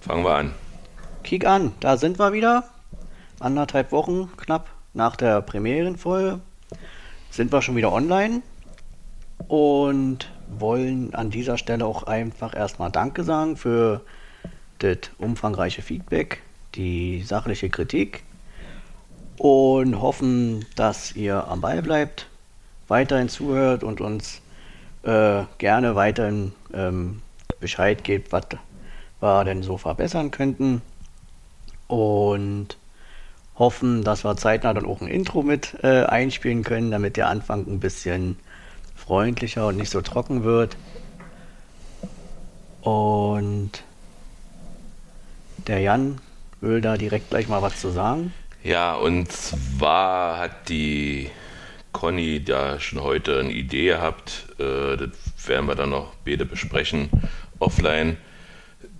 Fangen wir an. Kick an, da sind wir wieder. Anderthalb Wochen knapp nach der Premierenfolge sind wir schon wieder online und wollen an dieser Stelle auch einfach erstmal Danke sagen für das umfangreiche Feedback, die sachliche Kritik und hoffen, dass ihr am Ball bleibt, weiterhin zuhört und uns äh, gerne weiterhin ähm, Bescheid gebt, was wir denn so verbessern könnten. Und hoffen, dass wir zeitnah dann auch ein Intro mit äh, einspielen können, damit der Anfang ein bisschen freundlicher und nicht so trocken wird. Und der Jan will da direkt gleich mal was zu sagen. Ja, und zwar hat die Conny da schon heute eine Idee gehabt. Äh, das werden wir dann noch beide besprechen offline.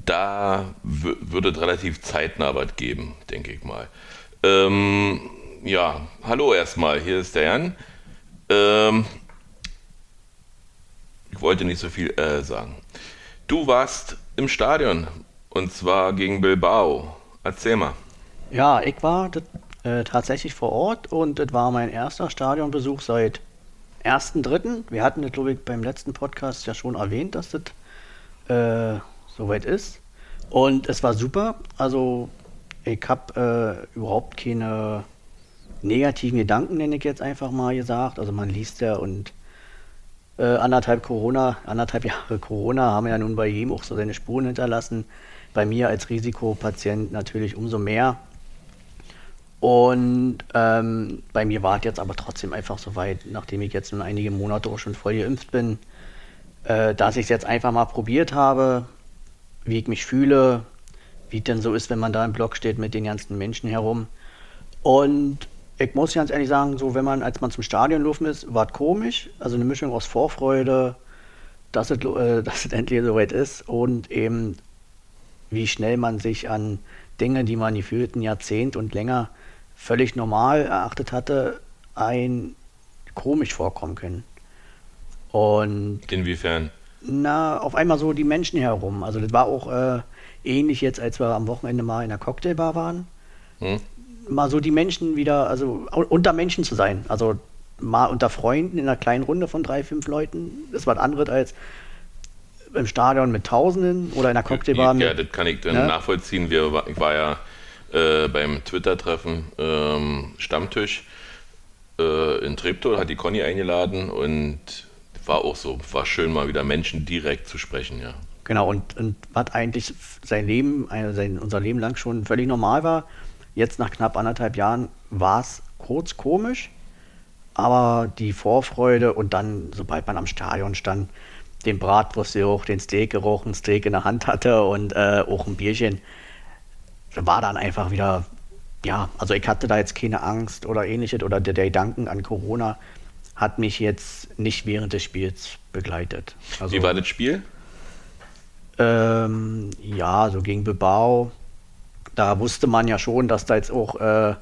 Da würde es relativ zeitnah was geben, denke ich mal. Ähm, ja, hallo erstmal, hier ist der Jan. Ähm, ich wollte nicht so viel äh, sagen. Du warst im Stadion und zwar gegen Bilbao. Erzähl mal. Ja, ich war äh, tatsächlich vor Ort und das war mein erster Stadionbesuch seit 1.3. Wir hatten das, glaube ich, beim letzten Podcast ja schon erwähnt, dass das äh, soweit ist. Und es war super. Also ich habe äh, überhaupt keine negativen Gedanken, nenne ich jetzt einfach mal gesagt. Also man liest ja und äh, anderthalb Corona, anderthalb Jahre Corona haben ja nun bei jedem auch so seine Spuren hinterlassen. Bei mir als Risikopatient natürlich umso mehr. Und ähm, bei mir war es jetzt aber trotzdem einfach so weit, nachdem ich jetzt nun einige Monate auch schon voll geimpft bin, äh, dass ich es jetzt einfach mal probiert habe, wie ich mich fühle, wie es denn so ist, wenn man da im Block steht mit den ganzen Menschen herum. Und ich muss ganz ehrlich sagen, so wenn man, als man zum Stadion laufen ist, war es komisch. Also eine Mischung aus Vorfreude, dass es, äh, dass es endlich soweit ist und eben wie schnell man sich an Dinge, die man gefühlt ein Jahrzehnt und länger völlig normal erachtet hatte, ein komisch vorkommen können. Und Inwiefern? Na, auf einmal so die Menschen herum. Also das war auch äh, ähnlich jetzt, als wir am Wochenende mal in der Cocktailbar waren. Hm. Mal so die Menschen wieder, also unter Menschen zu sein. Also mal unter Freunden in einer kleinen Runde von drei, fünf Leuten. Das war was anderes als im Stadion mit Tausenden oder in der Cocktailbar. Ja, das kann ich dann ne? nachvollziehen. Wir, ich war ja äh, beim Twitter-Treffen ähm, Stammtisch äh, in Treptow, hat die Conny eingeladen und war auch so, war schön mal wieder Menschen direkt zu sprechen, ja. Genau, und, und was eigentlich sein Leben, sein, unser Leben lang schon völlig normal war, jetzt nach knapp anderthalb Jahren war es kurz komisch, aber die Vorfreude und dann, sobald man am Stadion stand, den Bratwurstgeruch, den Steakgeruch, ein Steak in der Hand hatte und äh, auch ein Bierchen, war dann einfach wieder, ja, also ich hatte da jetzt keine Angst oder ähnliches oder der, der Gedanken an Corona hat mich jetzt nicht während des Spiels begleitet. Also, Wie war das Spiel? Ähm, ja, so gegen Bebau. Da wusste man ja schon, dass da jetzt auch äh,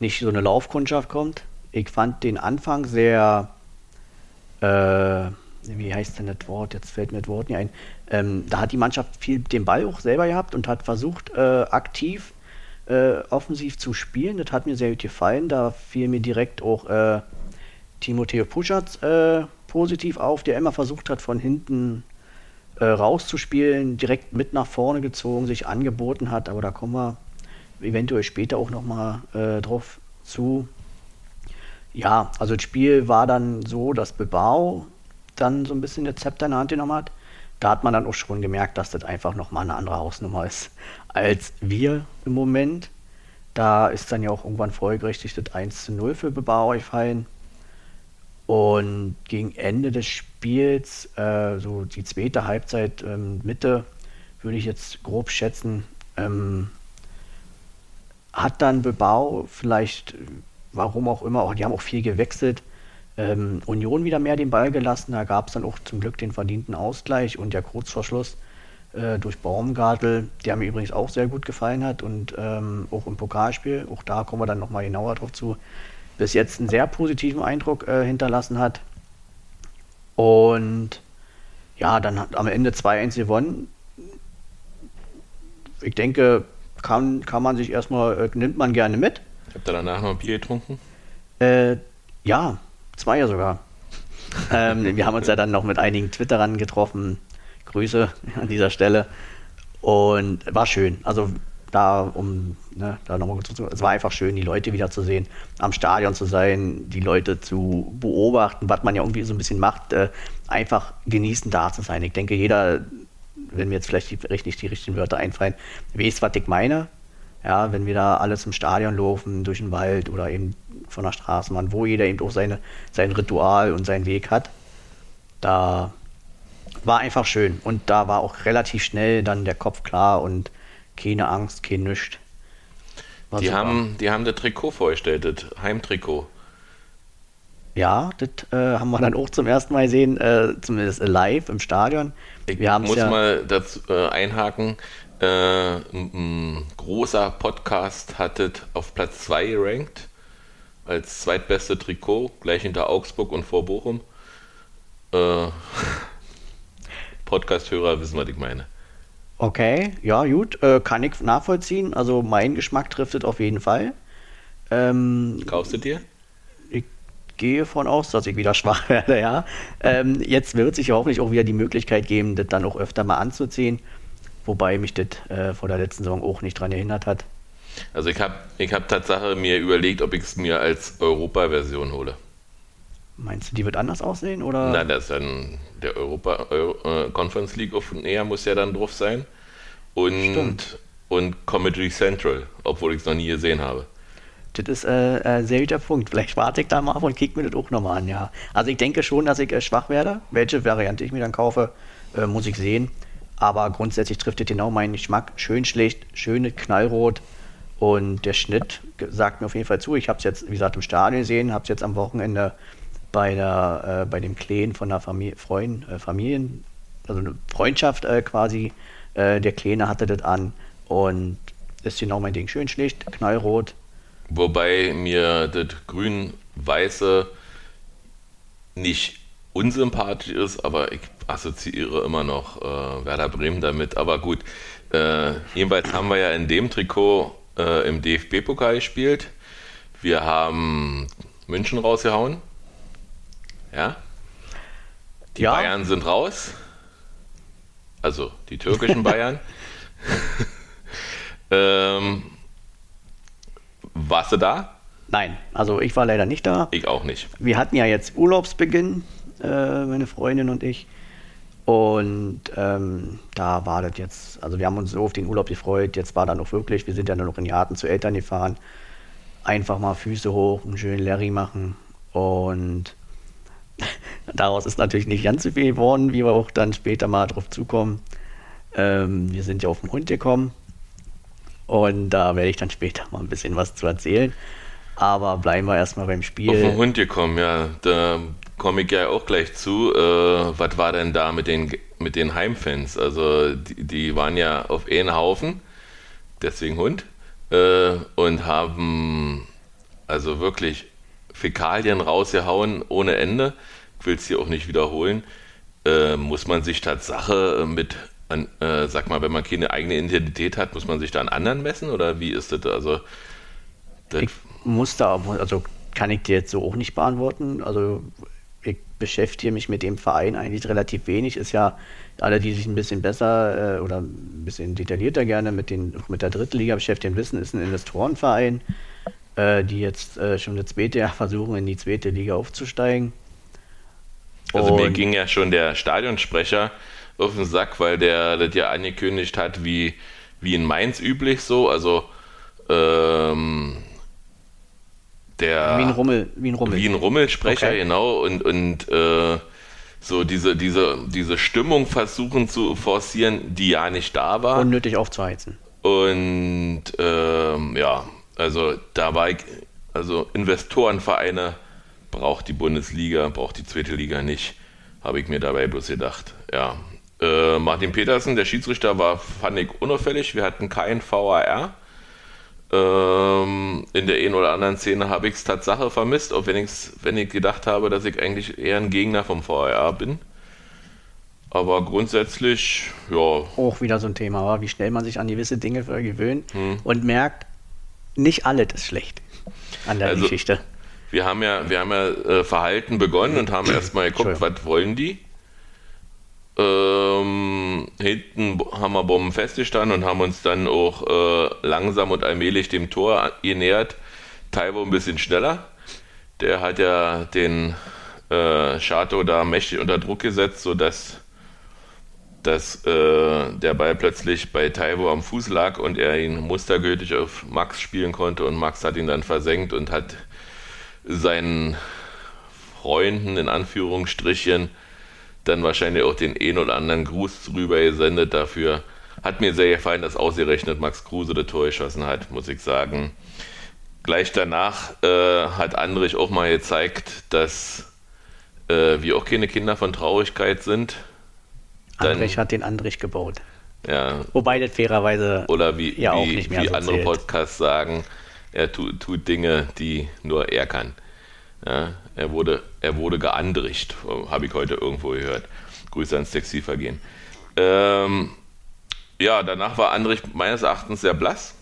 nicht so eine Laufkundschaft kommt. Ich fand den Anfang sehr, äh, wie heißt denn das Wort? Jetzt fällt mir das Wort nicht ein. Ähm, da hat die Mannschaft viel den Ball auch selber gehabt und hat versucht, äh, aktiv äh, offensiv zu spielen. Das hat mir sehr gut gefallen. Da fiel mir direkt auch äh, Timoteo Puschatz äh, positiv auf, der immer versucht hat, von hinten äh, rauszuspielen, direkt mit nach vorne gezogen, sich angeboten hat, aber da kommen wir eventuell später auch nochmal äh, drauf zu. Ja, also das Spiel war dann so, dass Bebau dann so ein bisschen der Zepter in der Hand genommen hat. Da hat man dann auch schon gemerkt, dass das einfach nochmal eine andere Hausnummer ist als wir im Moment. Da ist dann ja auch irgendwann folgerichtig das 1 zu 0 für Bebau gefallen. Und gegen Ende des Spiels, äh, so die zweite Halbzeit, ähm, Mitte, würde ich jetzt grob schätzen, ähm, hat dann Bebau vielleicht, warum auch immer, auch, die haben auch viel gewechselt, ähm, Union wieder mehr den Ball gelassen. Da gab es dann auch zum Glück den verdienten Ausgleich und der Kurzverschluss äh, durch Baumgartel, der mir übrigens auch sehr gut gefallen hat und ähm, auch im Pokalspiel, auch da kommen wir dann nochmal genauer drauf zu, bis jetzt einen sehr positiven Eindruck äh, hinterlassen hat. Und ja, dann hat am Ende 2-1 gewonnen. ich denke, kann, kann man sich erstmal, äh, nimmt man gerne mit. Habt ihr danach noch ein Bier getrunken? Äh, ja, zwei ja sogar. ähm, wir haben uns ja dann noch mit einigen Twitterern getroffen. Grüße an dieser Stelle. Und war schön. Also da, um ne, da nochmal kurz zu, es war einfach schön, die Leute wieder zu sehen, am Stadion zu sein, die Leute zu beobachten, was man ja irgendwie so ein bisschen macht, äh, einfach genießen da zu sein. Ich denke, jeder, wenn mir jetzt vielleicht die, richtig die richtigen Wörter einfallen, weiß, was ich meine. Ja, wenn wir da alles im Stadion laufen, durch den Wald oder eben von der Straßenbahn, wo jeder eben auch seine, sein Ritual und seinen Weg hat, da war einfach schön. Und da war auch relativ schnell dann der Kopf klar und keine Angst, kein Nichts. Die haben, die haben das Trikot vorgestellt, das Heimtrikot. Ja, das äh, haben wir dann auch zum ersten Mal gesehen, äh, zumindest live im Stadion. Ich muss ja mal dazu äh, einhaken. Äh, ein, großer Podcast hat es auf Platz 2 gerankt, als zweitbeste Trikot, gleich hinter Augsburg und vor Bochum. Äh, Podcast-Hörer wissen, was ich meine. Okay, ja, gut, äh, kann ich nachvollziehen. Also mein Geschmack trifft es auf jeden Fall. Ähm, Kaufst du dir? Ich gehe von aus, dass ich wieder schwach werde, ja. Ähm, jetzt wird sich hoffentlich auch wieder die Möglichkeit geben, das dann auch öfter mal anzuziehen. Wobei mich das äh, vor der letzten Saison auch nicht daran erinnert hat. Also ich habe ich hab Tatsache mir überlegt, ob ich es mir als Europa-Version hole. Meinst du, die wird anders aussehen? Oder? Nein, das ist dann der Europa Euro, äh, Conference League of Air muss ja dann drauf sein. Und, und Comedy Central, obwohl ich es noch nie gesehen habe. Das ist äh, ein sehr guter Punkt. Vielleicht warte ich da mal ab und kicke mir das auch nochmal an, ja. Also ich denke schon, dass ich äh, schwach werde. Welche Variante ich mir dann kaufe, äh, muss ich sehen. Aber grundsätzlich trifft es genau meinen Geschmack. Schön schlicht, schöne Knallrot. Und der Schnitt sagt mir auf jeden Fall zu. Ich habe es jetzt, wie gesagt, im Stadion gesehen, habe es jetzt am Wochenende bei, der, äh, bei dem Kleen von der Familie, Freund, äh, Familien, also eine Freundschaft äh, quasi. Äh, der Kleine hatte das an und ist genau mein Ding. Schön schlicht, knallrot. Wobei mir das grün-weiße nicht unsympathisch ist, aber ich assoziiere immer noch äh, Werder Bremen damit. Aber gut, äh, jedenfalls haben wir ja in dem Trikot im DFB-Pokal gespielt. Wir haben München rausgehauen. Ja. Die ja. Bayern sind raus. Also die türkischen Bayern. ähm, warst du da? Nein, also ich war leider nicht da. Ich auch nicht. Wir hatten ja jetzt Urlaubsbeginn, äh, meine Freundin und ich. Und ähm, da war das jetzt, also wir haben uns so auf den Urlaub gefreut. Jetzt war dann auch wirklich, wir sind ja nur noch in Garten zu Eltern gefahren. Einfach mal Füße hoch, einen schönen Larry machen. Und Daraus ist natürlich nicht ganz so viel geworden, wie wir auch dann später mal drauf zukommen. Ähm, wir sind ja auf den Hund gekommen und da werde ich dann später mal ein bisschen was zu erzählen. Aber bleiben wir erstmal beim Spiel. Auf den Hund gekommen, ja. Da komme ich ja auch gleich zu. Äh, was war denn da mit den, mit den Heimfans? Also, die, die waren ja auf einen Haufen, deswegen Hund, äh, und haben also wirklich Fäkalien rausgehauen ohne Ende. Ich will es hier auch nicht wiederholen. Äh, muss man sich Tatsache mit, an, äh, sag mal, wenn man keine eigene Identität hat, muss man sich da an anderen messen oder wie ist das? Also, das ich muss da, also kann ich dir jetzt so auch nicht beantworten. Also ich beschäftige mich mit dem Verein eigentlich relativ wenig. Ist ja alle, die sich ein bisschen besser äh, oder ein bisschen detaillierter gerne mit, den, mit der Drittliga beschäftigen, wissen, ist ein Investorenverein äh, die jetzt äh, schon das zweite Jahr versuchen, in die zweite Liga aufzusteigen. Also Und mir ging ja schon der Stadionsprecher auf den Sack, weil der das ja angekündigt hat, wie, wie in Mainz üblich so. Also ähm, der wie ein Rummel, wie ein Rummel. Wie ein Rummelsprecher, okay. genau. Und, und äh, so diese, diese, diese Stimmung versuchen zu forcieren, die ja nicht da war. Unnötig aufzuheizen. Und ähm, ja, also da war ich, also Investorenvereine braucht die Bundesliga, braucht die zweite Liga nicht, habe ich mir dabei bloß gedacht. Ja. Äh, Martin Petersen, der Schiedsrichter, war, fand ich unauffällig. Wir hatten kein VAR. Ähm, in der einen oder anderen Szene habe ich es Tatsache vermisst, auch wenn, wenn ich gedacht habe, dass ich eigentlich eher ein Gegner vom VAR bin. Aber grundsätzlich, ja. Auch wieder so ein Thema, wie schnell man sich an gewisse Dinge gewöhnt hm. und merkt, nicht alles ist schlecht an der also, Geschichte. Wir haben ja, wir haben ja äh, Verhalten begonnen und haben erstmal geguckt, was wollen die. Ähm, hinten haben wir Bomben festgestanden und haben uns dann auch äh, langsam und allmählich dem Tor genähert. Taiwo ein bisschen schneller. Der hat ja den äh, Chato da mächtig unter Druck gesetzt, sodass dass äh, der Ball plötzlich bei Taiwo am Fuß lag und er ihn mustergültig auf Max spielen konnte und Max hat ihn dann versenkt und hat seinen Freunden in Anführungsstrichen dann wahrscheinlich auch den einen oder anderen Gruß rüber gesendet dafür. Hat mir sehr gefallen, dass ausgerechnet Max Kruse das Tor geschossen hat, muss ich sagen. Gleich danach äh, hat Andrich auch mal gezeigt, dass äh, wir auch keine Kinder von Traurigkeit sind. Andrich hat den Andrich gebaut. Ja. Wobei das fairerweise oder wie, ja wie, auch nicht mehr wie so andere zählt. Podcasts sagen, er tut, tut Dinge, die nur er kann. Ja, er, wurde, er wurde geandricht, habe ich heute irgendwo gehört. Grüße ans Textilvergehen. Ähm, ja, danach war Andrich meines Erachtens sehr blass.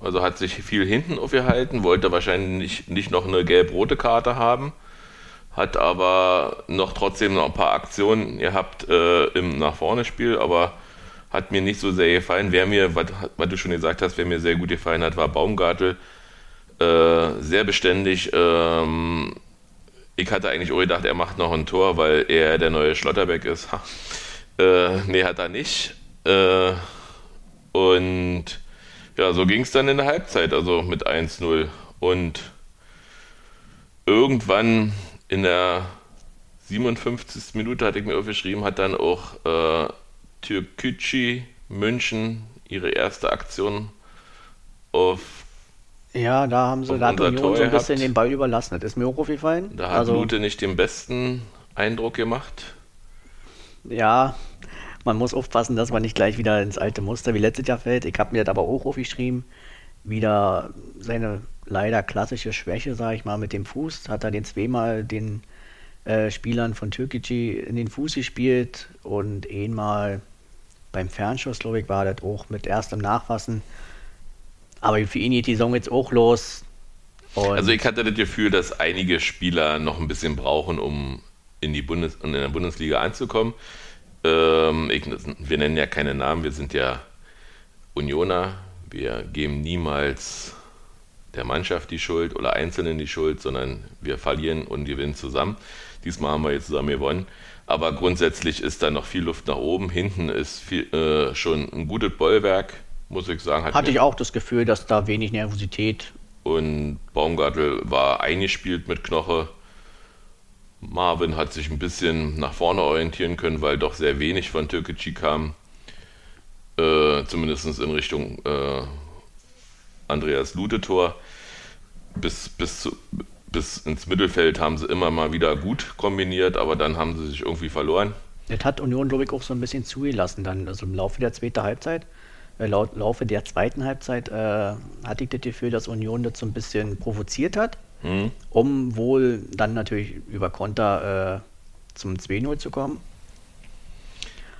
Also hat sich viel hinten aufgehalten, wollte wahrscheinlich nicht, nicht noch eine gelb-rote Karte haben, hat aber noch trotzdem noch ein paar Aktionen gehabt äh, im nach vorne Spiel, aber hat mir nicht so sehr gefallen. Wer mir, was, du schon gesagt hast, wer mir sehr gut gefallen hat, war Baumgartel. Äh, sehr beständig. Ähm, ich hatte eigentlich auch gedacht, er macht noch ein Tor, weil er der neue Schlotterbeck ist. Äh, nee, hat er nicht. Äh, und ja, so ging es dann in der Halbzeit, also mit 1-0. Und irgendwann in der 57. Minute, hatte ich mir aufgeschrieben, hat dann auch äh, Türkücü München ihre erste Aktion auf ja, da haben sie, da hat Union so ein bisschen den Ball überlassen. Das ist mir auch aufgefallen. Da hat also, Lute nicht den besten Eindruck gemacht. Ja, man muss aufpassen, dass man nicht gleich wieder ins alte Muster wie letztes Jahr fällt. Ich habe mir das aber auch aufgeschrieben. Wieder seine leider klassische Schwäche, sage ich mal, mit dem Fuß. Hat er den zweimal den äh, Spielern von Türkgücü in den Fuß gespielt und einmal beim Fernschuss, glaube ich, war das auch mit erstem Nachfassen aber für ihn geht die Saison jetzt auch los. also ich hatte das Gefühl, dass einige Spieler noch ein bisschen brauchen, um in, die Bundes in der Bundesliga anzukommen. Ähm, ich, wir nennen ja keine Namen, wir sind ja Unioner. Wir geben niemals der Mannschaft die Schuld oder Einzelnen die Schuld, sondern wir verlieren und gewinnen zusammen. Diesmal haben wir jetzt zusammen gewonnen. Aber grundsätzlich ist da noch viel Luft nach oben. Hinten ist viel, äh, schon ein gutes Bollwerk muss ich sagen. Hatte ich auch das Gefühl, dass da wenig Nervosität. Und Baumgartel war eingespielt mit Knoche. Marvin hat sich ein bisschen nach vorne orientieren können, weil doch sehr wenig von Türkgücü kam. Äh, zumindest in Richtung äh, Andreas Lutetor. Bis, bis, zu, bis ins Mittelfeld haben sie immer mal wieder gut kombiniert, aber dann haben sie sich irgendwie verloren. Das hat Union, glaube ich, auch so ein bisschen zugelassen, dann also im Laufe der zweiten Halbzeit. Äh, laut Laufe der zweiten Halbzeit äh, hatte ich das Gefühl, dass Union das so ein bisschen provoziert hat, mhm. um wohl dann natürlich über Konter äh, zum 2-0 zu kommen.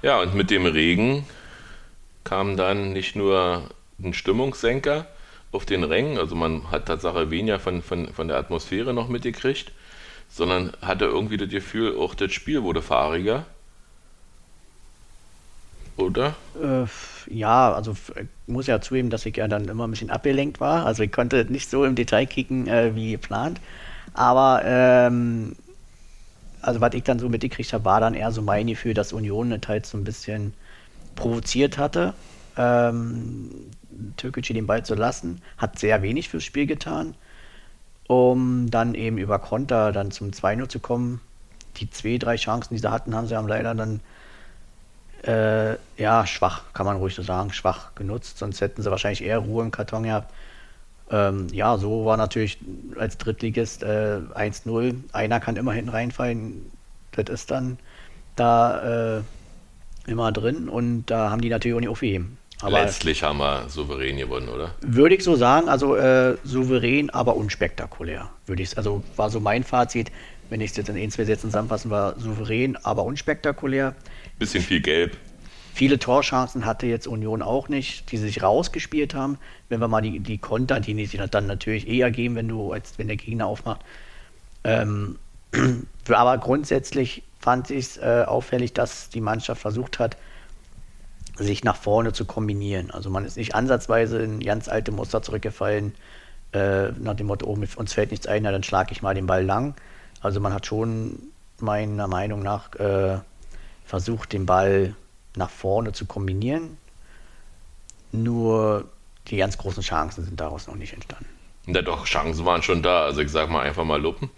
Ja, und mit dem Regen kam dann nicht nur ein Stimmungssenker auf den Rängen, also man hat Tatsache weniger von, von, von der Atmosphäre noch mitgekriegt, sondern hatte irgendwie das Gefühl, auch das Spiel wurde fahriger. Oder? Äh, ja, also ich muss ja zugeben, dass ich ja dann immer ein bisschen abgelenkt war. Also ich konnte nicht so im Detail kicken äh, wie geplant. Aber ähm, also was ich dann so mitgekriegt habe, war dann eher so mein Gefühl, dass Union das halt so ein bisschen provoziert hatte, ähm, Türkgücü den Ball zu lassen. Hat sehr wenig fürs Spiel getan, um dann eben über Konter dann zum 2-0 zu kommen. Die zwei, drei Chancen, die sie hatten, haben sie haben leider dann äh, ja, schwach, kann man ruhig so sagen, schwach genutzt. Sonst hätten sie wahrscheinlich eher Ruhe im Karton gehabt. Ähm, ja, so war natürlich als Drittligist äh, 1-0. Einer kann immer hinten reinfallen. Das ist dann da äh, immer drin und da haben die natürlich auch nicht aufgeheben. Aber Letztlich haben wir souverän gewonnen, oder? Würde ich so sagen, also äh, souverän, aber unspektakulär, würde ich Also war so mein Fazit. wenn ich es jetzt in ein, zwei Sätzen zusammenfassen, war souverän, aber unspektakulär. Bisschen viel gelb. Viele Torchancen hatte jetzt Union auch nicht, die sich rausgespielt haben. Wenn wir mal die, die Konter, die sich dann natürlich eher geben, wenn du, als wenn der Gegner aufmacht. Ähm, aber grundsätzlich fand ich es äh, auffällig, dass die Mannschaft versucht hat, sich nach vorne zu kombinieren. Also man ist nicht ansatzweise in ganz alte Muster zurückgefallen, äh, nach dem Motto, oh, uns fällt nichts ein, na, dann schlage ich mal den Ball lang. Also man hat schon meiner Meinung nach äh, versucht, den Ball nach vorne zu kombinieren. Nur die ganz großen Chancen sind daraus noch nicht entstanden. Ja doch, Chancen waren schon da. Also ich sag mal einfach mal Luppen.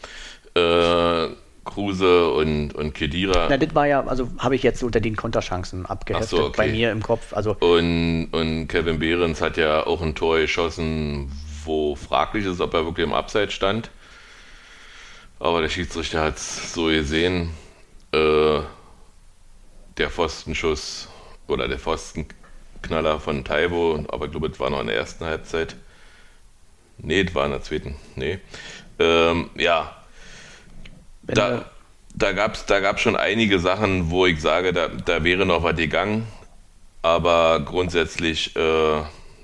Äh, Kruse und, und Kedira. Na, das war ja, also habe ich jetzt unter den Konterchancen abgeheftet so, okay. bei mir im Kopf. Also und, und Kevin Behrens hat ja auch ein Tor geschossen, wo fraglich ist, ob er wirklich im Abseits stand. Aber der Schiedsrichter hat es so gesehen. Äh, der Pfostenschuss oder der Pfostenknaller von Taibo, aber ich glaube, es war noch in der ersten Halbzeit. Nee, es war in der zweiten. Nee. Ähm, ja, da, da gab es da gab's schon einige Sachen, wo ich sage, da, da wäre noch was gegangen. Aber grundsätzlich, äh,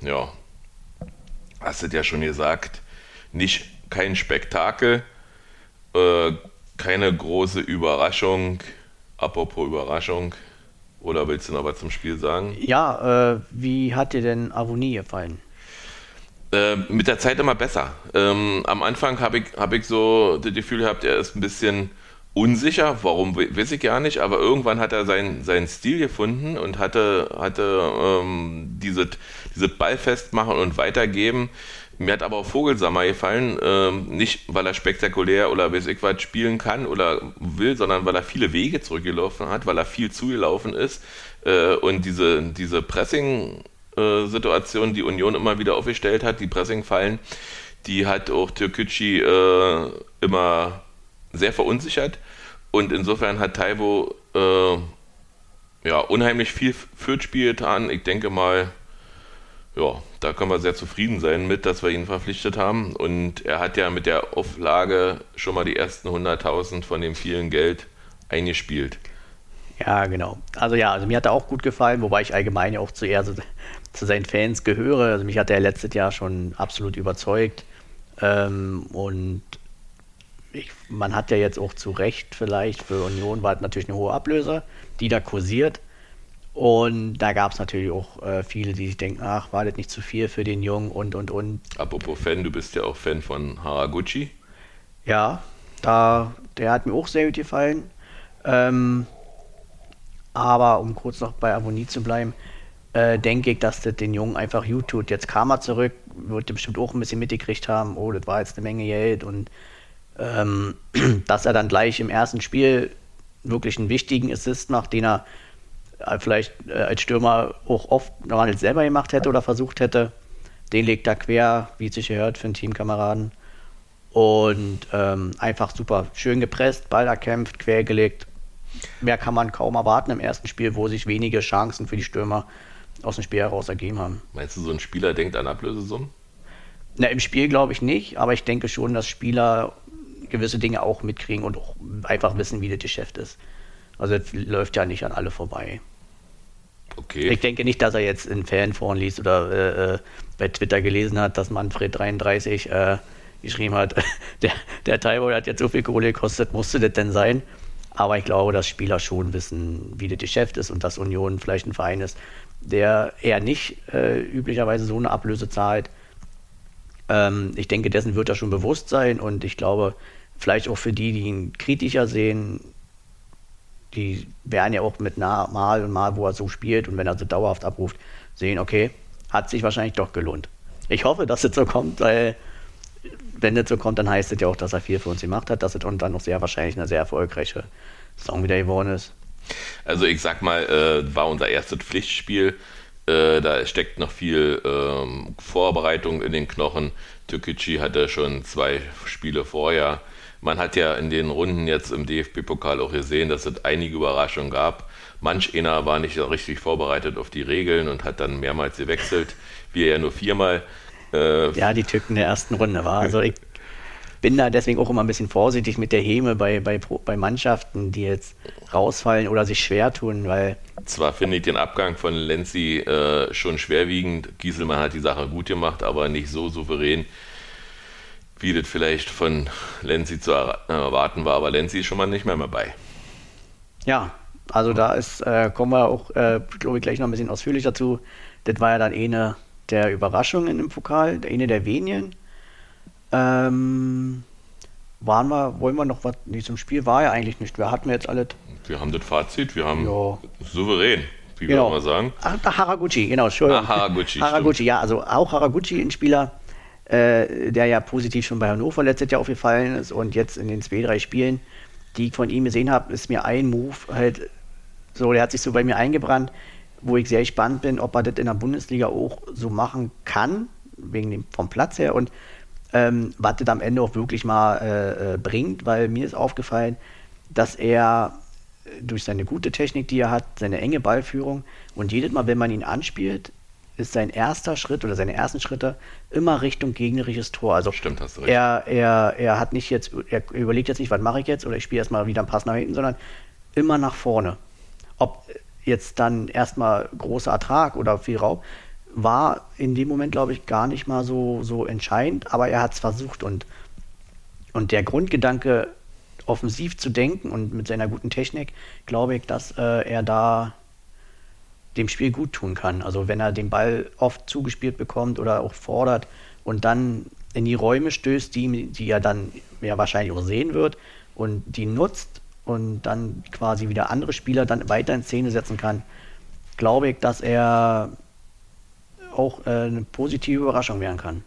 ja, hast du ja schon gesagt, nicht kein Spektakel, äh, keine große Überraschung. Apropos Überraschung, oder willst du noch was zum Spiel sagen? Ja, äh, wie hat dir denn Avonie gefallen? Äh, mit der Zeit immer besser. Ähm, am Anfang habe ich, hab ich so das Gefühl gehabt, er ist ein bisschen unsicher, warum weiß ich gar nicht, aber irgendwann hat er seinen, seinen Stil gefunden und hatte, hatte ähm, diese, diese Ball festmachen und weitergeben. Mir hat aber auch Vogelsammer gefallen, ähm, nicht weil er spektakulär oder weiß ich was spielen kann oder will, sondern weil er viele Wege zurückgelaufen hat, weil er viel zugelaufen ist äh, und diese, diese Pressing- äh, Situation, die Union immer wieder aufgestellt hat, die Pressingfallen, die hat auch Türkücü äh, immer sehr verunsichert. Und insofern hat Taibo äh, ja, unheimlich viel fürs Spiel getan. Ich denke mal, ja, da können wir sehr zufrieden sein mit, dass wir ihn verpflichtet haben. Und er hat ja mit der Auflage schon mal die ersten 100.000 von dem vielen Geld eingespielt. Ja, genau. Also ja, also mir hat er auch gut gefallen, wobei ich allgemein ja auch zu eher so zu seinen Fans gehöre. Also mich hat er letztes Jahr schon absolut überzeugt. Ähm, und ich, man hat ja jetzt auch zu Recht vielleicht für Union war natürlich eine hohe Ablöse, die da kursiert. Und da gab es natürlich auch äh, viele, die sich denken, ach, war das nicht zu viel für den Jungen und, und, und. Apropos Fan, du bist ja auch Fan von Haraguchi. Ja, da, der hat mir auch sehr gut gefallen. Ähm, aber um kurz noch bei Avonie zu bleiben, äh, denke ich, dass das den Jungen einfach gut tut. Jetzt kam er zurück, wird bestimmt auch ein bisschen mitgekriegt haben, oh, das war jetzt eine Menge Geld und ähm, dass er dann gleich im ersten Spiel wirklich einen wichtigen Assist macht, den er äh, vielleicht äh, als Stürmer auch oft nicht selber gemacht hätte oder versucht hätte. Den legt er quer, wie es sich gehört, für einen Teamkameraden. Und ähm, einfach super schön gepresst, Ball erkämpft, quergelegt. Mehr kann man kaum erwarten im ersten Spiel, wo sich wenige Chancen für die Stürmer aus dem Spiel heraus ergeben haben. Meinst du, so ein Spieler denkt an Ablösesummen? Na, im Spiel glaube ich nicht, aber ich denke schon, dass Spieler gewisse Dinge auch mitkriegen und auch einfach wissen, wie das Geschäft ist. Also es läuft ja nicht an alle vorbei. Okay. Ich denke nicht, dass er jetzt in Fanforen liest oder äh, äh bei Twitter gelesen hat, dass Manfred33 äh, geschrieben hat, der, der Taibo hat jetzt so viel Kohle gekostet, musste das denn sein? Aber ich glaube, dass Spieler schon wissen, wie das Geschäft ist und dass Union vielleicht ein Verein ist, der eher nicht äh, üblicherweise so eine Ablöse zahlt. Ähm, ich denke, dessen wird er schon bewusst sein und ich glaube, vielleicht auch für die, die ihn kritischer sehen, die werden ja auch mit nah, Mal und Mal, wo er so spielt und wenn er so dauerhaft abruft, sehen, okay, hat sich wahrscheinlich doch gelohnt. Ich hoffe, dass es so kommt, weil wenn es so kommt, dann heißt es ja auch, dass er viel für uns gemacht hat, dass es und dann noch sehr wahrscheinlich eine sehr erfolgreiche Saison wieder geworden ist. Also ich sag mal, äh, war unser erstes Pflichtspiel. Äh, da steckt noch viel ähm, Vorbereitung in den Knochen. Türkgücü hatte schon zwei Spiele vorher. Man hat ja in den Runden jetzt im DFB-Pokal auch gesehen, dass es einige Überraschungen gab. Manch einer war nicht richtig vorbereitet auf die Regeln und hat dann mehrmals gewechselt. Wir ja nur viermal. Äh, ja, die Türken der ersten Runde war. Also ich bin da deswegen auch immer ein bisschen vorsichtig mit der Häme bei, bei, bei Mannschaften, die jetzt rausfallen oder sich schwer tun, weil. Zwar finde ich den Abgang von Lenzi äh, schon schwerwiegend. Gieselmann hat die Sache gut gemacht, aber nicht so souverän, wie das vielleicht von Lenzi zu erwarten war. Aber Lenzi ist schon mal nicht mehr dabei. Ja, also da ist, äh, kommen wir auch, äh, glaube ich, gleich noch ein bisschen ausführlicher zu. Das war ja dann eine der Überraschungen im Pokal, eine der wenigen. Ähm, waren wir, wollen wir noch was? Nee, zum Spiel war ja eigentlich nicht. Wir hatten jetzt alle. Wir haben das Fazit, wir haben ja. souverän, wie genau. wir immer sagen. Ach, Haraguchi, genau, Entschuldigung. Ah, Haraguchi. Haraguchi, ja, also auch Haraguchi, ein Spieler, äh, der ja positiv schon bei Hannover letztes Jahr aufgefallen ist und jetzt in den zwei, drei Spielen, die ich von ihm gesehen habe, ist mir ein Move halt so, der hat sich so bei mir eingebrannt, wo ich sehr gespannt bin, ob er das in der Bundesliga auch so machen kann, wegen dem vom Platz her und ähm, was das am Ende auch wirklich mal äh, äh, bringt, weil mir ist aufgefallen, dass er durch seine gute Technik, die er hat, seine enge Ballführung und jedes Mal, wenn man ihn anspielt, ist sein erster Schritt oder seine ersten Schritte immer Richtung gegnerisches Tor. Also Stimmt, hast du recht. Er, er, er hat nicht jetzt, er überlegt jetzt nicht, was mache ich jetzt oder ich spiele erstmal wieder einen Pass nach hinten, sondern immer nach vorne. Ob jetzt dann erstmal großer Ertrag oder viel Raub, war in dem Moment, glaube ich, gar nicht mal so, so entscheidend, aber er hat es versucht und, und der Grundgedanke, offensiv zu denken und mit seiner guten Technik, glaube ich, dass äh, er da dem Spiel gut tun kann. Also wenn er den Ball oft zugespielt bekommt oder auch fordert und dann in die Räume stößt, die, die er dann ja wahrscheinlich auch sehen wird und die nutzt und dann quasi wieder andere Spieler dann weiter in Szene setzen kann, glaube ich, dass er auch äh, eine positive Überraschung werden kann.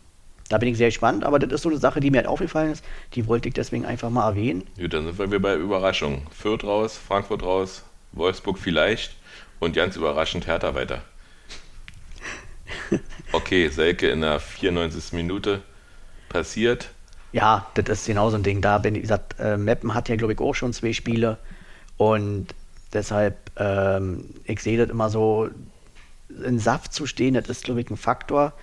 Da bin ich sehr gespannt, aber das ist so eine Sache, die mir halt aufgefallen ist. Die wollte ich deswegen einfach mal erwähnen. Gut, dann sind wir bei Überraschungen. Fürth raus, Frankfurt raus, Wolfsburg vielleicht und ganz überraschend Hertha weiter. Okay, Selke in der 94. Minute passiert. Ja, das ist genau so ein Ding. Da bin ich gesagt, äh, Meppen hat ja, glaube ich, auch schon zwei Spiele. Und deshalb, ähm, ich sehe das immer so, in Saft zu stehen, das ist, glaube ich, ein Faktor,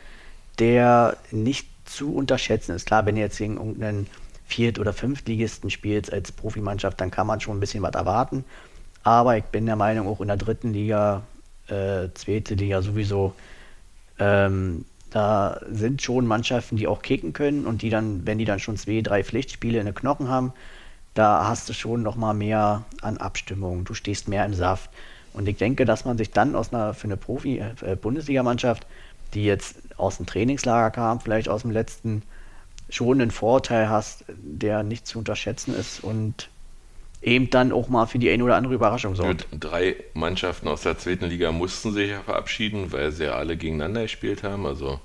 der nicht zu unterschätzen ist. Klar, wenn ihr jetzt gegen irgendeinen Viert- oder Fünftligisten spielt als Profimannschaft, dann kann man schon ein bisschen was erwarten. Aber ich bin der Meinung, auch in der dritten Liga, äh, zweite Liga sowieso, ähm, da sind schon Mannschaften, die auch kicken können und die dann, wenn die dann schon zwei, drei Pflichtspiele in den Knochen haben, da hast du schon noch mal mehr an Abstimmung. Du stehst mehr im Saft. Und ich denke, dass man sich dann aus einer, für eine Profi-Bundesligamannschaft, äh, die jetzt aus dem Trainingslager kam, vielleicht aus dem letzten, schon einen Vorteil hast, der nicht zu unterschätzen ist und eben dann auch mal für die eine oder andere Überraschung sorgt. Drei Mannschaften aus der zweiten Liga mussten sich ja verabschieden, weil sie ja alle gegeneinander gespielt haben. Also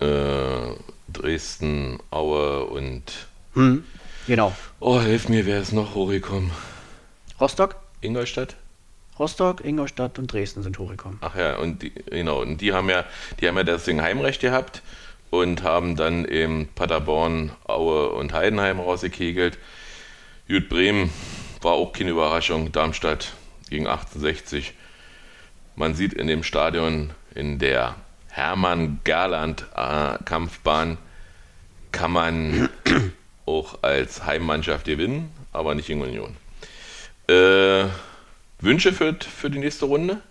äh, Dresden, Aue und. Hm, genau. Oh, hilf mir, wer ist noch hochgekommen? Rostock? Ingolstadt? Rostock, Ingolstadt und Dresden sind hochgekommen. Ach ja, und die, genau, und die haben ja, die haben ja deswegen Heimrecht gehabt und haben dann eben Paderborn, Aue und Heidenheim rausgekegelt. Jut Bremen war auch keine Überraschung. Darmstadt gegen 68. Man sieht in dem Stadion in der Hermann Gerland äh, kann man auch als Heimmannschaft gewinnen, aber nicht in Union. Äh, Wünsche für, für die nächste Runde?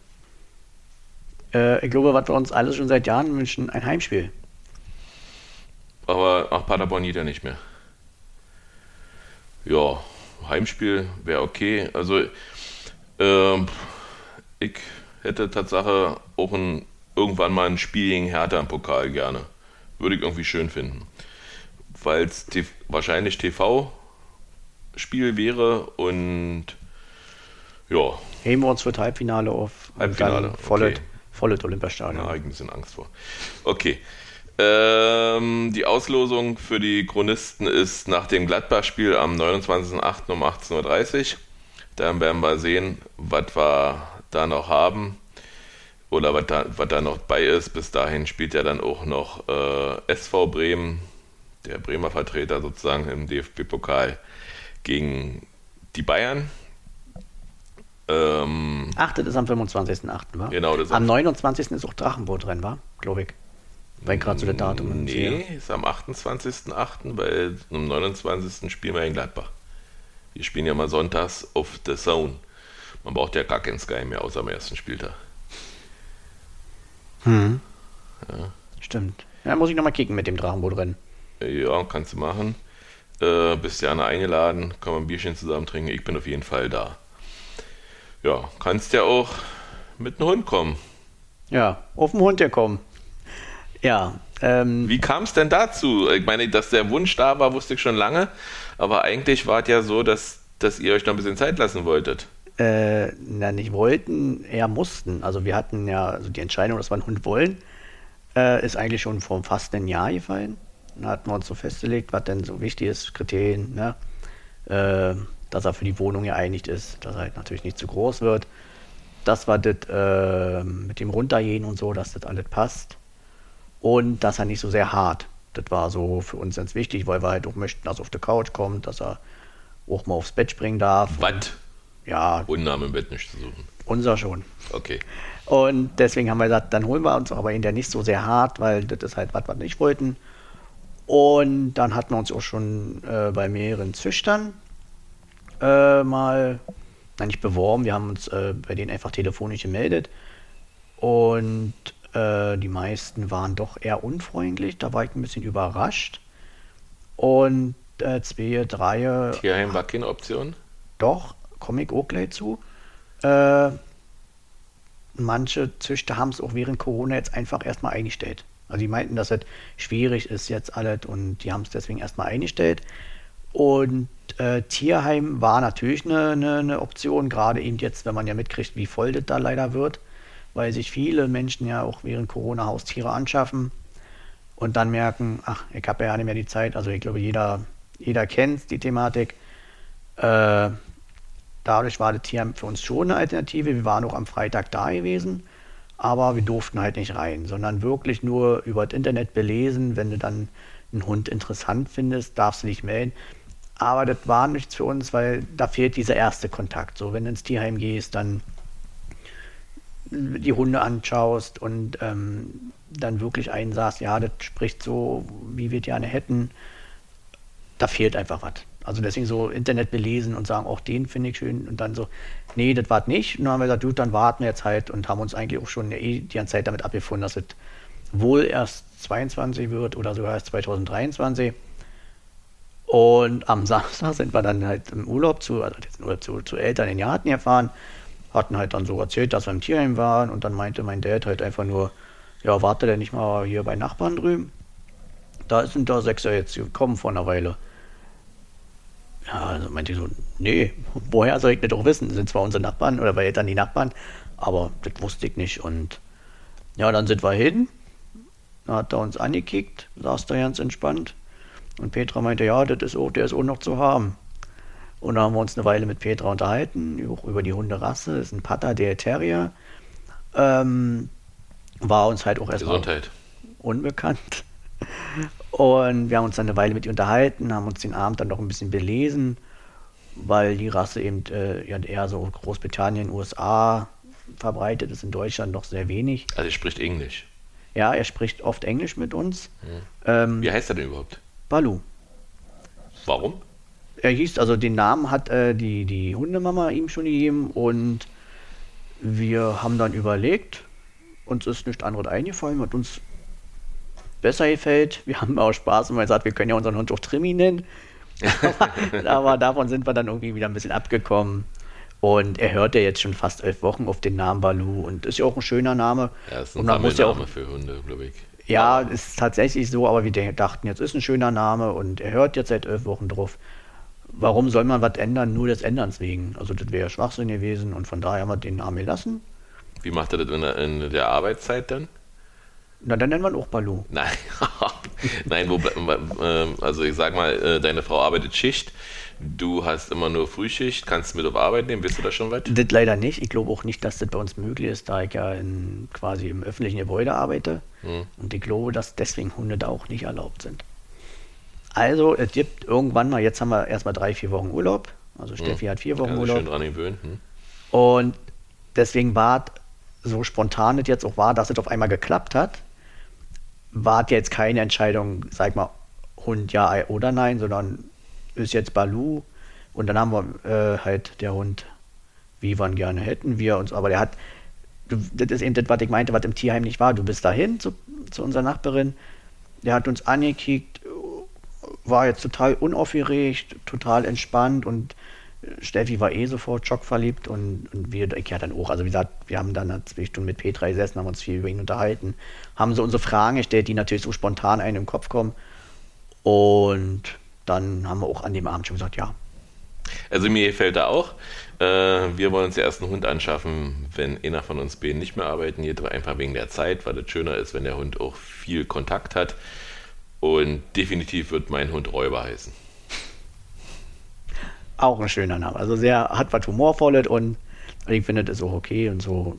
Äh, ich glaube, was wir uns alle schon seit Jahren wünschen, ein Heimspiel. Aber auch Paderborn geht ja nicht mehr. Ja, Heimspiel wäre okay. Also, äh, ich hätte Tatsache auch ein, irgendwann mal ein Spiel gegen Hertha im Pokal gerne. Würde ich irgendwie schön finden. Weil es wahrscheinlich TV-Spiel wäre und ja. Heben wir uns für das Halbfinale auf. Halbfinale. Volles, okay. volles Olympiastadion. Ja, habe ich ein bisschen Angst vor. Okay. Ähm, die Auslosung für die Chronisten ist nach dem Gladbach-Spiel am 29.08. um 18.30 Uhr. Dann werden wir sehen, was wir da noch haben oder was da, was da noch bei ist. Bis dahin spielt ja dann auch noch äh, SV Bremen, der Bremer Vertreter sozusagen im DFB-Pokal gegen die Bayern. Ähm, Ach, das ist am 25.08., wa? Genau, das Am 29. ist auch Drachenboot drin, war? Glaube ich. Weil gerade so der Datum. Nee, ist am 28.08., weil am 29. spielen wir in Gladbach. Wir spielen ja mal sonntags auf The Zone. Man braucht ja gar keinen Sky mehr, außer am ersten Spieltag. Hm. Ja. Stimmt. Ja, muss ich nochmal kicken mit dem Drachenbootrennen. Ja, kannst du machen. Äh, bist gerne eingeladen, kann man ein Bierchen zusammen trinken. Ich bin auf jeden Fall da. Ja, kannst ja auch mit einem Hund kommen. Ja, auf den Hund ja kommen. Ja. Ähm, Wie kam es denn dazu? Ich meine, dass der Wunsch da war, wusste ich schon lange. Aber eigentlich war es ja so, dass, dass ihr euch noch ein bisschen Zeit lassen wolltet. Äh, na, nicht wollten, eher mussten. Also wir hatten ja, also die Entscheidung, dass wir einen Hund wollen, äh, ist eigentlich schon vor fast einem Jahr gefallen. Da hatten wir uns so festgelegt, was denn so wichtig ist, Kriterien, ne? äh, dass er für die Wohnung geeinigt ist, dass er halt natürlich nicht zu groß wird. Das war das äh, mit dem Runtergehen und so, dass das alles passt. Und dass er nicht so sehr hart. Das war so für uns ganz wichtig, weil wir halt auch möchten, dass er auf der Couch kommt, dass er auch mal aufs Bett springen darf. Was? Ja. Unnamen im Bett nicht zu suchen. Unser schon. Okay. Und deswegen haben wir gesagt, dann holen wir uns aber ihn der nicht so sehr hart, weil das ist halt was, was wir nicht wollten. Und dann hatten wir uns auch schon äh, bei mehreren Züchtern äh, mal, nein, nicht beworben, wir haben uns äh, bei denen einfach telefonisch gemeldet. Und äh, die meisten waren doch eher unfreundlich, da war ich ein bisschen überrascht. Und äh, zwei, drei. Tierheim war keine Option? Doch, komme ich auch gleich zu. Äh, manche Züchter haben es auch während Corona jetzt einfach erstmal eingestellt. Also die meinten, dass es schwierig ist jetzt alles und die haben es deswegen erstmal eingestellt. Und äh, Tierheim war natürlich eine, eine, eine, Option, gerade eben jetzt, wenn man ja mitkriegt, wie voll das da leider wird, weil sich viele Menschen ja auch während Corona Haustiere anschaffen und dann merken, ach, ich habe ja nicht mehr die Zeit. Also ich glaube, jeder, jeder kennt die Thematik. Äh, dadurch war das Tierheim für uns schon eine Alternative. Wir waren auch am Freitag da gewesen aber wir durften halt nicht rein, sondern wirklich nur über das Internet belesen. Wenn du dann einen Hund interessant findest, darfst du dich melden. Aber das war nichts für uns, weil da fehlt dieser erste Kontakt. So, wenn du ins Tierheim gehst, dann die Hunde anschaust und ähm, dann wirklich einen sagst, ja, das spricht so, wie wir gerne hätten, da fehlt einfach was. Also deswegen so Internet belesen und sagen, auch den finde ich schön und dann so, nee, das war nicht. Und dann haben wir gesagt, gut, dann warten wir jetzt halt und haben uns eigentlich auch schon eh die ganze Zeit damit abgefunden, dass es wohl erst 22 wird oder sogar erst 2023. Und am Samstag sind wir dann halt im Urlaub zu, also zu, zu Eltern in Garten gefahren, hatten halt dann so erzählt, dass wir im Tierheim waren und dann meinte mein Dad halt einfach nur, ja, warte der nicht mal hier bei Nachbarn drüben? Da sind da Sechser jetzt gekommen vor einer Weile. Ja, also meinte ich so, nee, woher soll ich das doch wissen? Das sind zwar unsere Nachbarn oder bei Eltern die Nachbarn, aber das wusste ich nicht. Und ja, dann sind wir hin, da hat er uns angekickt, saß da ganz entspannt. Und Petra meinte, ja, das ist auch, der ist auch noch zu haben. Und dann haben wir uns eine Weile mit Petra unterhalten, auch über die Hunderasse. Das ist ein Pater, der Terrier. Ähm, war uns halt auch erstmal unbekannt. Und wir haben uns dann eine Weile mit ihr unterhalten, haben uns den Abend dann noch ein bisschen belesen, weil die Rasse eben äh, ja, eher so Großbritannien, USA verbreitet ist, in Deutschland noch sehr wenig. Also er spricht Englisch. Ja, er spricht oft Englisch mit uns. Hm. Ähm, Wie heißt er denn überhaupt? Balu. Warum? Er hieß, also den Namen hat äh, die, die Hundemama ihm schon gegeben und wir haben dann überlegt, uns ist nichts anderes eingefallen, hat uns besser gefällt. Wir haben auch Spaß und man sagt, wir können ja unseren Hund auch Trimi nennen. aber, davon sind wir dann irgendwie wieder ein bisschen abgekommen. Und er hört ja jetzt schon fast elf Wochen auf den Namen Balu und ist ja auch ein schöner Name. Ja, ist ein und man muss ja auch, für Hunde, glaube ich. Ja, ist tatsächlich so, aber wir dachten, jetzt ist ein schöner Name und er hört jetzt seit elf Wochen drauf. Warum soll man was ändern, nur des Änderns wegen? Also das wäre Schwachsinn gewesen und von daher haben wir den Namen gelassen. Wie macht er das in der, in der Arbeitszeit dann? Na, dann nennen wir ihn auch Balu. Nein, Nein wo, ähm, also ich sag mal, äh, deine Frau arbeitet Schicht. Du hast immer nur Frühschicht. Kannst du mit auf Arbeit nehmen? Bist du da schon weit? Das leider nicht. Ich glaube auch nicht, dass das bei uns möglich ist, da ich ja in, quasi im öffentlichen Gebäude arbeite. Hm. Und ich glaube, dass deswegen Hunde da auch nicht erlaubt sind. Also, es gibt irgendwann mal, jetzt haben wir erstmal drei, vier Wochen Urlaub. Also Steffi hm. hat vier Wochen ja, Urlaub. Schön dran gewöhnt. Hm. Und deswegen war es so spontan es jetzt auch war, dass es auf einmal geklappt hat, war jetzt keine Entscheidung, sag mal, Hund ja oder nein, sondern ist jetzt Balu und dann haben wir äh, halt der Hund, wie wir ihn gerne hätten wir uns, aber der hat, das ist eben das, was ich meinte, was im Tierheim nicht war. Du bist dahin zu, zu unserer Nachbarin, der hat uns angekickt, war jetzt total unaufgeregt, total entspannt und Steffi war eh sofort schockverliebt und, und wir, ich ja dann auch. Also wie gesagt, wir haben dann zwei Stunden mit Petra gesessen, haben uns viel über ihn unterhalten, haben so unsere Fragen gestellt, die natürlich so spontan einem im Kopf kommen. Und dann haben wir auch an dem Abend schon gesagt, ja. Also mir gefällt da auch. Äh, wir wollen uns erst einen Hund anschaffen, wenn einer von uns beiden nicht mehr arbeiten geht, einfach wegen der Zeit, weil es schöner ist, wenn der Hund auch viel Kontakt hat. Und definitiv wird mein Hund Räuber heißen. Auch ein schöner Name. Also sehr, hat was Humorvolles und ich finde das auch okay und so.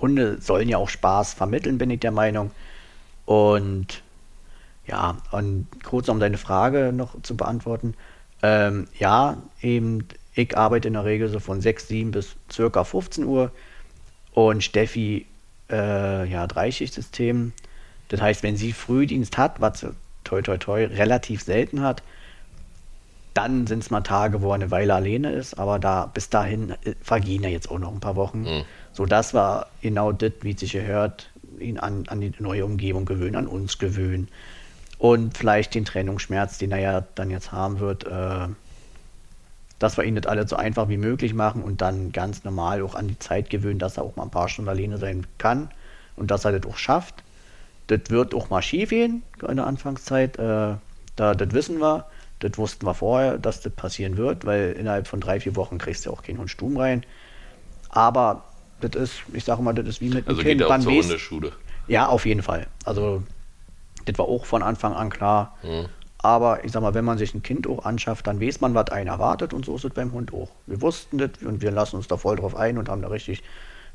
Hunde sollen ja auch Spaß vermitteln, bin ich der Meinung. Und ja, und kurz um deine Frage noch zu beantworten. Ähm, ja, eben, ich arbeite in der Regel so von 6, 7 bis circa 15 Uhr und Steffi, äh, ja, Dreischichtsystem. Das heißt, wenn sie Frühdienst hat, was toi toi toi relativ selten hat, dann sind es mal Tage, wo er eine Weile alleine ist, aber da bis dahin äh, vergehen ja jetzt auch noch ein paar Wochen. Mhm. So, das war genau das, wie es sich gehört, ihn an, an die neue Umgebung gewöhnen, an uns gewöhnen. Und vielleicht den Trennungsschmerz, den er ja dann jetzt haben wird, äh, dass wir ihn das alles so einfach wie möglich machen und dann ganz normal auch an die Zeit gewöhnen, dass er auch mal ein paar Stunden alleine sein kann und dass er das auch schafft. Das wird auch mal schief gehen in der Anfangszeit. Äh, da, das wissen wir. Das wussten wir vorher, dass das passieren wird, weil innerhalb von drei, vier Wochen kriegst du auch keinen Hund Stumm rein. Aber das ist, ich sage mal, das ist wie mit also einem Kind. Also geht auch zur Hundeschule. Ja, auf jeden Fall. Also das war auch von Anfang an klar. Mhm. Aber ich sag mal, wenn man sich ein Kind auch anschafft, dann weiß man, was einen erwartet und so ist es beim Hund auch. Wir wussten das und wir lassen uns da voll drauf ein und haben da richtig,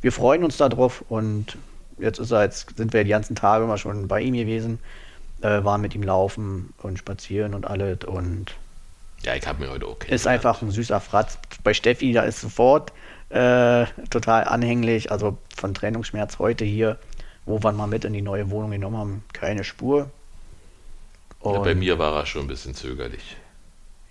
wir freuen uns darauf und jetzt ist er, jetzt sind wir die ganzen Tage immer schon bei ihm gewesen äh, waren mit ihm laufen und spazieren und alles und ja, ich habe mir heute okay. Ist einfach ein süßer Fratz. Bei Steffi, da ist sofort äh, total anhänglich. Also von Trennungsschmerz heute hier, wo wir mal mit in die neue Wohnung genommen haben, keine Spur. Ja, bei mir war er schon ein bisschen zögerlich.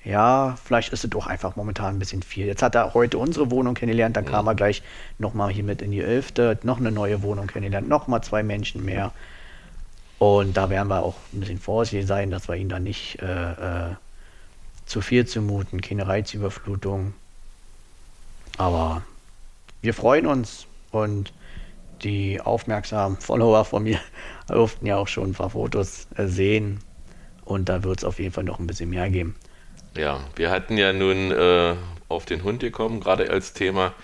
Ja, vielleicht ist es doch einfach momentan ein bisschen viel. Jetzt hat er heute unsere Wohnung kennengelernt, dann mhm. kam er gleich nochmal hier mit in die Elfte, noch eine neue Wohnung kennengelernt, nochmal zwei Menschen mehr. Und da werden wir auch ein bisschen vorsichtig sein, dass wir ihn dann nicht äh, äh, zu viel zumuten, keine Reizüberflutung. Aber wir freuen uns und die aufmerksamen Follower von mir durften ja auch schon ein paar Fotos äh, sehen. Und da wird es auf jeden Fall noch ein bisschen mehr geben. Ja, wir hatten ja nun äh, auf den Hund gekommen, gerade als Thema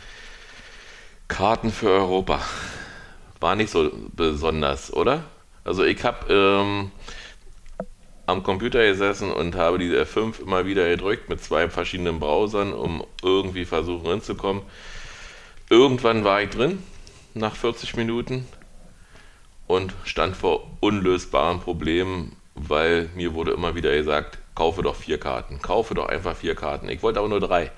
Karten für Europa. War nicht so besonders, oder? Also ich habe ähm, am Computer gesessen und habe die F5 immer wieder gedrückt mit zwei verschiedenen Browsern, um irgendwie versuchen hinzukommen. Irgendwann war ich drin, nach 40 Minuten, und stand vor unlösbaren Problemen, weil mir wurde immer wieder gesagt, kaufe doch vier Karten, kaufe doch einfach vier Karten. Ich wollte aber nur drei.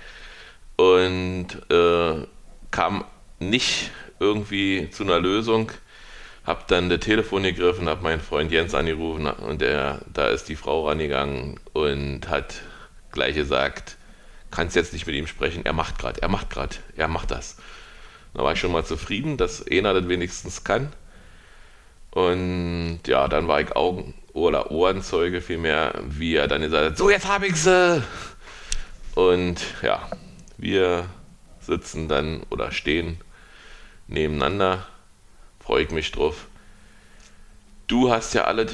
Und äh, kam nicht irgendwie zu einer Lösung hab dann das Telefon gegriffen, hab meinen Freund Jens angerufen und der, da ist die Frau rangegangen und hat gleich gesagt, kannst jetzt nicht mit ihm sprechen, er macht gerade, er macht gerade, er macht das. Da war ich schon mal zufrieden, dass einer das wenigstens kann. Und ja, dann war ich Augen- oder Ohrenzeuge vielmehr, wie er dann gesagt hat, so jetzt hab ich sie. Und ja, wir sitzen dann oder stehen nebeneinander freue ich mich drauf. Du hast ja alles,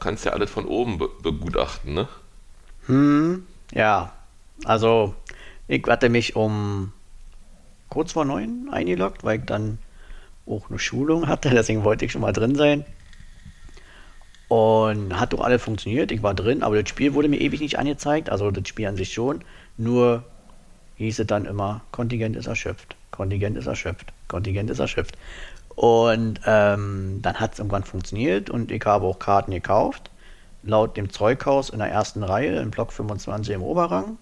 kannst ja alles von oben be begutachten, ne? Hm, ja. Also, ich hatte mich um kurz vor neun eingeloggt, weil ich dann auch eine Schulung hatte, deswegen wollte ich schon mal drin sein. Und hat doch alles funktioniert. Ich war drin, aber das Spiel wurde mir ewig nicht angezeigt. Also das Spiel an sich schon. Nur hieß es dann immer, Kontingent ist erschöpft. Kontingent ist erschöpft. Kontingent ist erschöpft. Und ähm, dann hat es irgendwann funktioniert und ich habe auch Karten gekauft. Laut dem Zeughaus in der ersten Reihe, im Block 25 im Oberrang.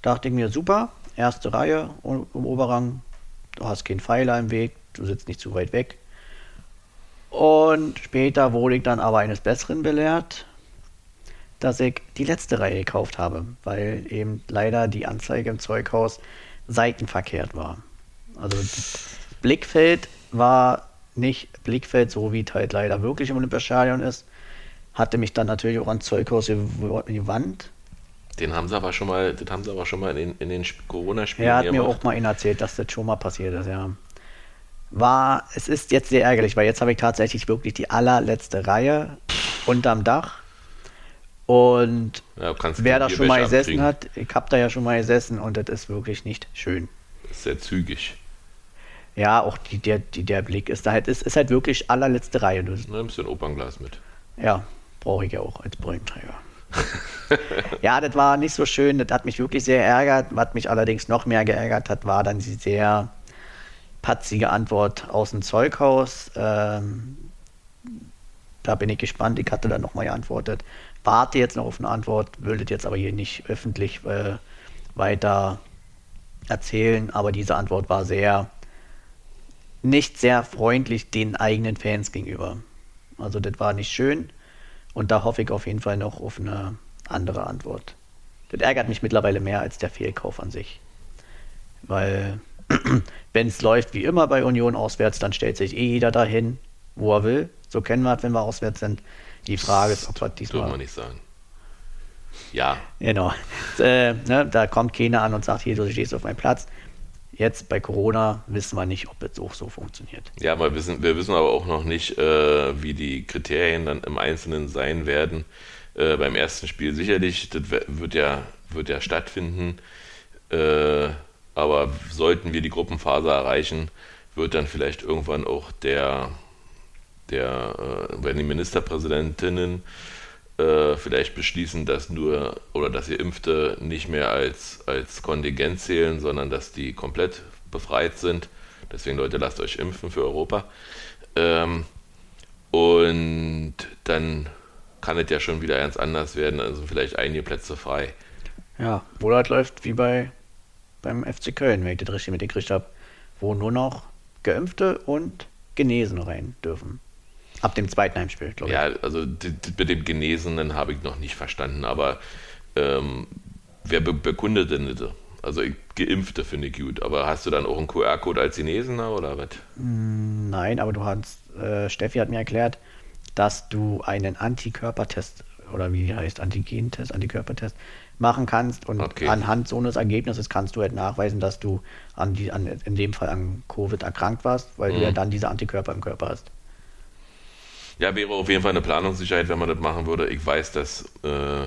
Dachte ich mir, super, erste Reihe im Oberrang, du hast keinen Pfeiler im Weg, du sitzt nicht zu weit weg. Und später wurde ich dann aber eines Besseren belehrt, dass ich die letzte Reihe gekauft habe, weil eben leider die Anzeige im Zeughaus seitenverkehrt war. Also Blickfeld war nicht Blickfeld, so wie es halt leider wirklich im Olympiastadion ist. Hatte mich dann natürlich auch ans Zeughaus gewandt. Den haben sie aber schon mal, das haben sie aber schon mal in den, in den Corona-Spielen Er hat mir auch mal erzählt, dass das schon mal passiert ist, ja. War, es ist jetzt sehr ärgerlich, weil jetzt habe ich tatsächlich wirklich die allerletzte Reihe unterm Dach. Und ja, wer da schon mal gesessen hat, ich habe da ja schon mal gesessen und das ist wirklich nicht schön. Das ist sehr zügig. Ja, auch die, der, die, der Blick ist da halt, ist, ist halt wirklich allerletzte Reihe. Du nimmst du ein Opernglas mit. Ja, brauche ich ja auch als Brillenträger. ja, das war nicht so schön, das hat mich wirklich sehr ärgert. Was mich allerdings noch mehr geärgert hat, war dann die sehr patzige Antwort aus dem Zeughaus. Ähm, da bin ich gespannt. Ich hatte dann nochmal geantwortet. Warte jetzt noch auf eine Antwort, würde jetzt aber hier nicht öffentlich äh, weiter erzählen. Aber diese Antwort war sehr, nicht sehr freundlich den eigenen Fans gegenüber. Also das war nicht schön. Und da hoffe ich auf jeden Fall noch auf eine andere Antwort. Das ärgert mich mittlerweile mehr als der Fehlkauf an sich. Weil, wenn es läuft wie immer bei Union auswärts, dann stellt sich eh jeder dahin, wo er will. So kennen wir es, wenn wir auswärts sind. Die Frage ist, ob wir diesmal. Dürfen wir nicht sagen. Ja. Genau. Äh, ne, da kommt keiner an und sagt, hier, du stehst auf meinem Platz. Jetzt bei Corona wissen wir nicht, ob es auch so funktioniert. Ja, wir wissen, wir wissen aber auch noch nicht, äh, wie die Kriterien dann im Einzelnen sein werden. Äh, beim ersten Spiel sicherlich, das wird ja, wird ja stattfinden. Äh, aber sollten wir die Gruppenphase erreichen, wird dann vielleicht irgendwann auch der, der äh, wenn die Ministerpräsidentinnen äh, vielleicht beschließen, dass nur oder dass Impfte nicht mehr als, als Kontingent zählen, sondern dass die komplett befreit sind. Deswegen, Leute, lasst euch impfen für Europa. Ähm, und dann kann es ja schon wieder ganz anders werden, also vielleicht einige Plätze frei. Ja, wo das läuft wie bei beim FC Köln, wenn ich das richtig mitgekriegt habe, wo nur noch Geimpfte und Genesen rein dürfen. Ab dem zweiten Heimspiel, glaube ich. Ja, also mit dem Genesenen habe ich noch nicht verstanden, aber ähm, wer be bekundet denn das? Also Geimpfte finde ich gut, aber hast du dann auch einen QR-Code als Chinesener oder was? Mm, nein, aber du hast, äh, Steffi hat mir erklärt, dass du einen Antikörpertest oder wie heißt Antigentest, Antikörpertest machen kannst und okay. anhand so eines Ergebnisses kannst du halt nachweisen, dass du an die, an, in dem Fall an Covid erkrankt warst, weil mhm. du ja dann diese Antikörper im Körper hast. Ja, wäre auf jeden Fall eine Planungssicherheit, wenn man das machen würde. Ich weiß, dass äh,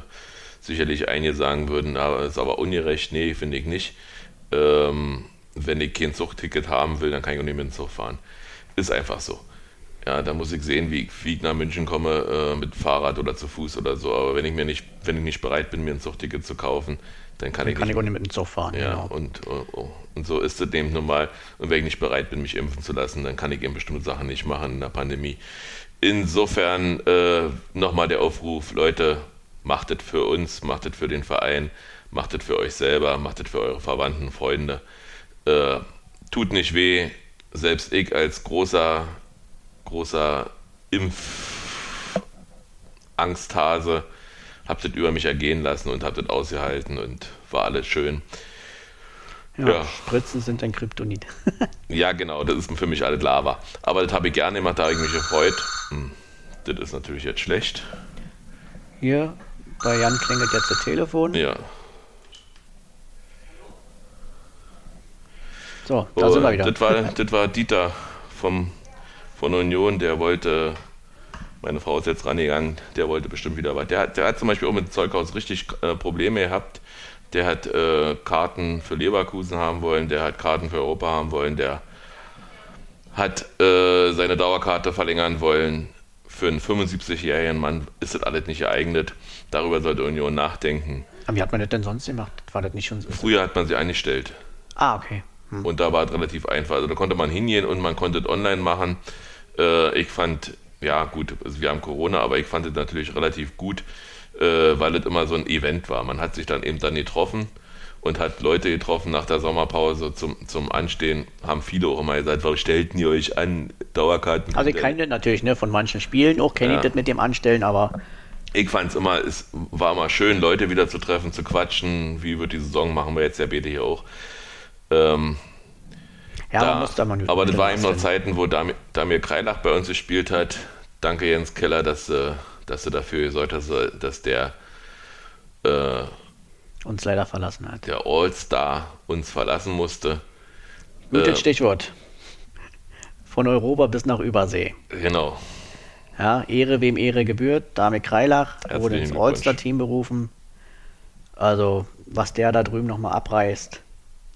sicherlich einige sagen würden, aber ist aber ungerecht. Nee, finde ich nicht. Ähm, wenn ich kein Zugticket haben will, dann kann ich auch nicht mit dem Zug fahren. Ist einfach so. Ja, da muss ich sehen, wie ich, wie ich nach München komme, äh, mit Fahrrad oder zu Fuß oder so. Aber wenn ich mir nicht, wenn ich nicht bereit bin, mir ein Zugticket zu kaufen, dann kann dann ich kann nicht. ich auch nicht mit dem Zug fahren. Ja, genau. und, oh, oh. und so ist es eben normal. Und wenn ich nicht bereit bin, mich impfen zu lassen, dann kann ich eben bestimmte Sachen nicht machen in der Pandemie. Insofern äh, nochmal der Aufruf, Leute, macht es für uns, macht es für den Verein, macht es für euch selber, macht es für eure Verwandten, Freunde. Äh, tut nicht weh. Selbst ich als großer, großer Impfangsthase habe das über mich ergehen lassen und habe das ausgehalten und war alles schön. Ja, ja. Spritzen sind ein Kryptonit. ja, genau, das ist für mich alles Lava. Aber das habe ich gerne gemacht, da habe ich mich gefreut. Hm, das ist natürlich jetzt schlecht. Hier, bei Jan klingelt jetzt das Telefon. Ja. So, da oh, sind wir wieder. Das war, das war Dieter vom, von Union, der wollte, meine Frau ist jetzt rangegangen, der wollte bestimmt wieder was. Der hat, der hat zum Beispiel auch mit Zeughaus richtig äh, Probleme gehabt der hat äh, Karten für Leverkusen haben wollen, der hat Karten für Europa haben wollen, der hat äh, seine Dauerkarte verlängern wollen. Für einen 75-jährigen Mann ist das alles nicht geeignet. Darüber sollte Union nachdenken. Aber wie hat man das denn sonst gemacht? War das nicht schon so? Früher hat man sie eingestellt. Ah, okay. Hm. Und da war es relativ einfach. Also da konnte man hingehen und man konnte es online machen. Äh, ich fand, ja gut, also wir haben Corona, aber ich fand es natürlich relativ gut, äh, weil es immer so ein Event war. Man hat sich dann eben dann getroffen und hat Leute getroffen nach der Sommerpause zum, zum Anstehen. Haben viele auch immer gesagt, warum stellten ihr euch an, Dauerkarten? Also ich kenne das natürlich ne, von manchen Spielen, auch kenne Ja. ich das mit dem Anstellen, aber Ich fand es immer, es war mal schön, Leute wieder zu treffen, zu quatschen. Wie wird die Saison, machen wir jetzt ja beide hier auch. Ähm, ja, da, man muss da mal aber das war eben noch Zeiten, wo Damir, Damir Kreilach bei uns gespielt hat. Danke Jens Keller, dass, äh, dass du dafür gesorgt hast, äh, dass der, äh, uns leider verlassen hat. der All-Star uns verlassen musste. Gutes Äh, Stichwort. Von Europa bis nach Übersee. Genau. Ja, Ehre wem Ehre gebührt. Damit Kreilach Herzlichen wurde ins. All-Star-Team berufen. Also, was der da drüben nochmal abreißt,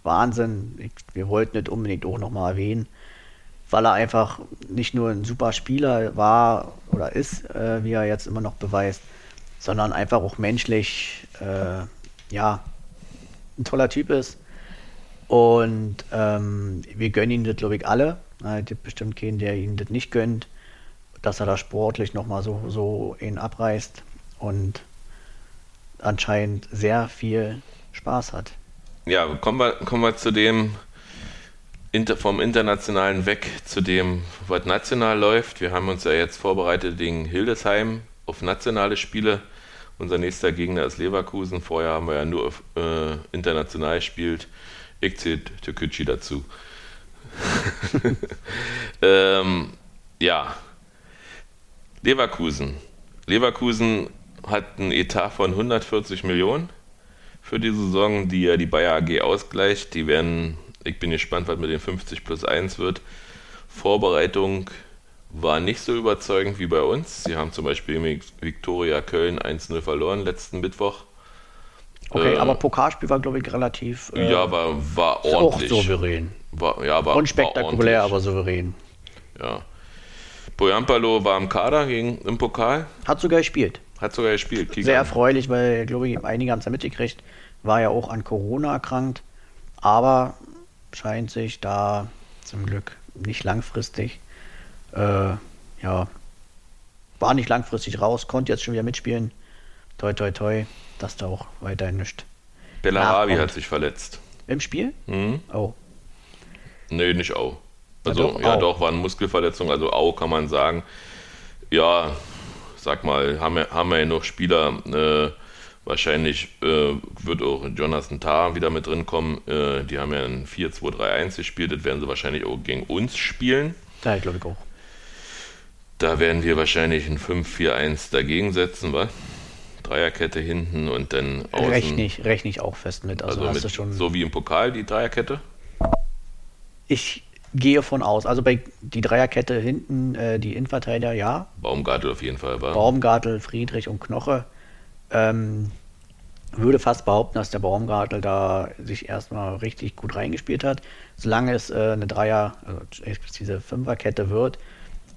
Wahnsinn. Ich, wir wollten nicht unbedingt auch nochmal erwähnen, weil er einfach nicht nur ein super Spieler war oder ist, äh, wie er jetzt immer noch beweist, sondern einfach auch menschlich, äh, ja, ein toller Typ ist. Und ähm, wir gönnen ihm das, glaube ich, alle. Es gibt bestimmt keinen, der ihm das nicht gönnt, dass er da sportlich nochmal so, so ihn abreißt und anscheinend sehr viel Spaß hat. Ja, kommen wir, kommen wir zu dem inter, vom Internationalen weg zu dem, was national läuft. Wir haben uns ja jetzt vorbereitet gegen Hildesheim auf nationale Spiele. Unser nächster Gegner ist Leverkusen. Vorher haben wir ja nur auf, äh, international gespielt. Ich zähle Türkgücü dazu. ähm, ja, Leverkusen. Leverkusen hat einen Etat von 140 Millionen für die Saison, die ja die Bayer AG ausgleicht. Die werden, ich bin gespannt, was mit den 50 plus 1 wird. Vorbereitung war nicht so überzeugend wie bei uns. Sie haben zum Beispiel gegen Viktoria Köln 1-0 verloren letzten Mittwoch. Okay, Äh, aber Pokalspiel war, glaube ich, relativ äh, ja, aber war auch ordentlich. souverän. War, ja, war, Unspektakulär, war aber souverän. Ja. Bojampalo war im Kader gegen, im Pokal, Hat sogar gespielt. Hat sogar gespielt. Kick Sehr erfreulich, weil, glaube ich, einige haben es ja mitgekriegt, war ja auch an Corona erkrankt, aber scheint sich da zum Glück nicht langfristig, äh, ja, war nicht langfristig raus, konnte jetzt schon wieder mitspielen. Toi, toi, toi, dass da auch weiterhin nichts. Bellarabi nachkommt. hat sich verletzt. Im Spiel? Mhm. Oh, Nee, nicht Au. Ja, Also, doch, ja, doch, war eine Muskelverletzung. Also, Au kann man sagen. Ja, sag mal, haben wir, haben wir ja noch Spieler. Äh, wahrscheinlich äh, wird auch Jonathan Tah wieder mit drin kommen. Äh, die haben ja ein 4-2-3-1 gespielt. Das werden sie wahrscheinlich auch gegen uns spielen. da glaube ich auch. Da werden wir wahrscheinlich ein 5-4-1 dagegen setzen, was? Dreierkette hinten und dann außen. Rechne ich, rechne ich auch fest mit. Also, Also hast mit, du schon. so wie im Pokal die Dreierkette. Ich gehe von aus. Also bei die Dreierkette hinten, äh, die Innenverteidiger, ja. Baumgartel auf jeden Fall war. Baumgartel, Friedrich und Knoche. Ähm, würde fast behaupten, dass der Baumgartel da sich erstmal richtig gut reingespielt hat. Solange es äh, eine Dreier, also diese Fünferkette wird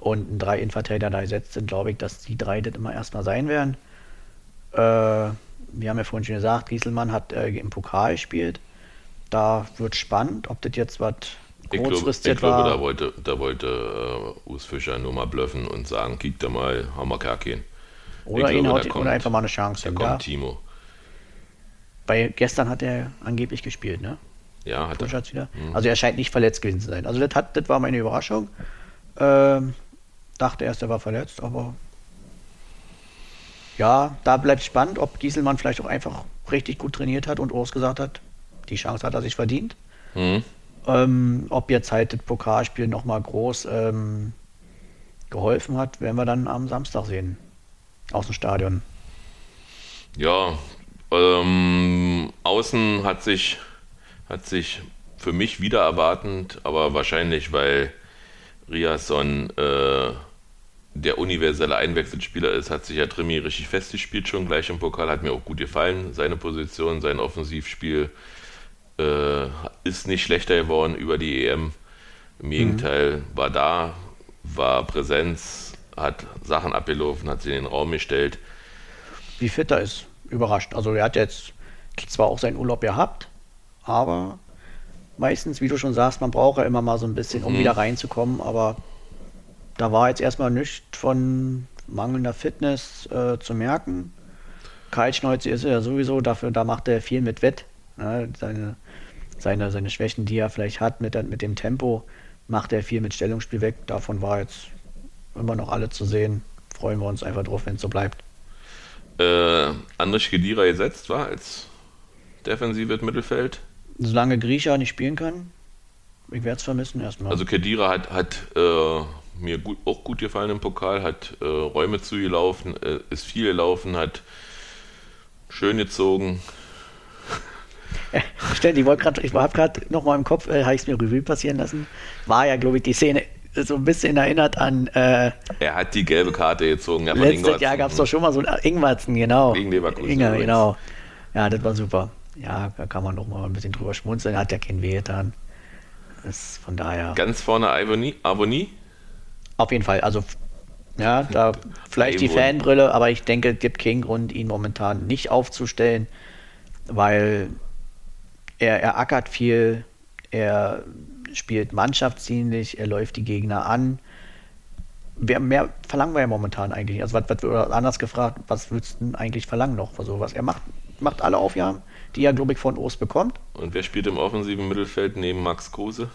und ein drei Innenverteidiger da gesetzt sind, glaube ich, dass die drei das immer erstmal sein werden. Äh, wir haben ja vorhin schon gesagt, Gieselmann hat äh, im Pokal gespielt. Da wird spannend, ob das jetzt was Ich glaube, ich glaube war. da wollte, da wollte äh, Urs Fischer nur mal bluffen und sagen, kick da mal, haben wir gar keinen. oder, ihn glaube, haut, da kommt- oder einfach mal eine Chance. Da geben. kommt Ja, Timo. bei gestern hat er angeblich gespielt, ne? Ja, hat er. Schatz wieder. Mhm. Also er scheint nicht verletzt gewesen zu sein. Also das, hat, das war meine Überraschung. Ähm, dachte erst, er war verletzt, aber ja, da bleibt spannend, ob Gieselmann vielleicht auch einfach richtig gut trainiert hat und Urs gesagt hat, die Chance hat er sich verdient. Hm? Ähm, ob jetzt halt das Pokalspiel nochmal groß ähm, geholfen hat, werden wir dann am Samstag sehen. Aus dem Stadion. Ja, ähm, außen hat sich, hat sich für mich wieder erwartend, aber wahrscheinlich, weil Riasson äh, der universelle Einwechselspieler ist, hat sich ja Trimi richtig festgespielt schon gleich im Pokal, hat mir auch gut gefallen. Seine Position, sein Offensivspiel äh, ist nicht schlechter geworden über die EM. Im Gegenteil, war da, war Präsenz, hat Sachen abgelaufen, hat sie in den Raum gestellt. Wie fit er ist, überrascht. Also er hat jetzt zwar auch seinen Urlaub gehabt, aber meistens, wie du schon sagst, man braucht ja immer mal so ein bisschen, um Mhm. wieder reinzukommen, aber da war jetzt erstmal nichts von mangelnder Fitness äh, zu merken. Kaltschneuze ist er ja sowieso, dafür, da macht er viel mit Wett. Ne? Seine, seine, seine Schwächen, die er vielleicht hat mit, mit dem Tempo, macht er viel mit Stellungsspiel weg. Davon war jetzt immer noch alle zu sehen. Freuen wir uns einfach drauf, wenn es so bleibt. Äh, Andrich Gedira gesetzt war als defensives Mittelfeld. Solange Grisha nicht spielen kann, ich werde es vermissen erstmal. Also Kedira hat, hat äh, mir gut, auch gut gefallen im Pokal, hat äh, Räume zugelaufen, äh, ist viel gelaufen, hat schön gezogen. Stimmt, ich wollte gerade, ich habe gerade noch mal im Kopf, äh, habe ich es mir Revue passieren lassen. War ja, glaube ich, die Szene so ein bisschen erinnert an. Äh, er hat die gelbe Karte gezogen. Ja, letztes Jahr gab es doch schon mal so ein Ingwarzen, genau. Gegen Leverkusen. Inge, genau. Ja, das war super. Ja, da kann man noch mal ein bisschen drüber schmunzeln. Hat ja kein Weh getan. Ist von daher. Ganz vorne Avonie? Auf jeden Fall. Also, ja, da vielleicht die Fanbrille, aber ich denke, es gibt keinen Grund, ihn momentan nicht aufzustellen, weil er, er ackert viel, er spielt mannschaftsdienlich, er läuft die Gegner an. Mehr, mehr verlangen wir ja momentan eigentlich. Also, was, was, oder anders gefragt, was würdest du eigentlich verlangen noch für sowas? Er macht, macht alle Aufgaben, die er, glaube ich, von Ost bekommt. Und wer spielt im offensiven Mittelfeld neben Max Kruse?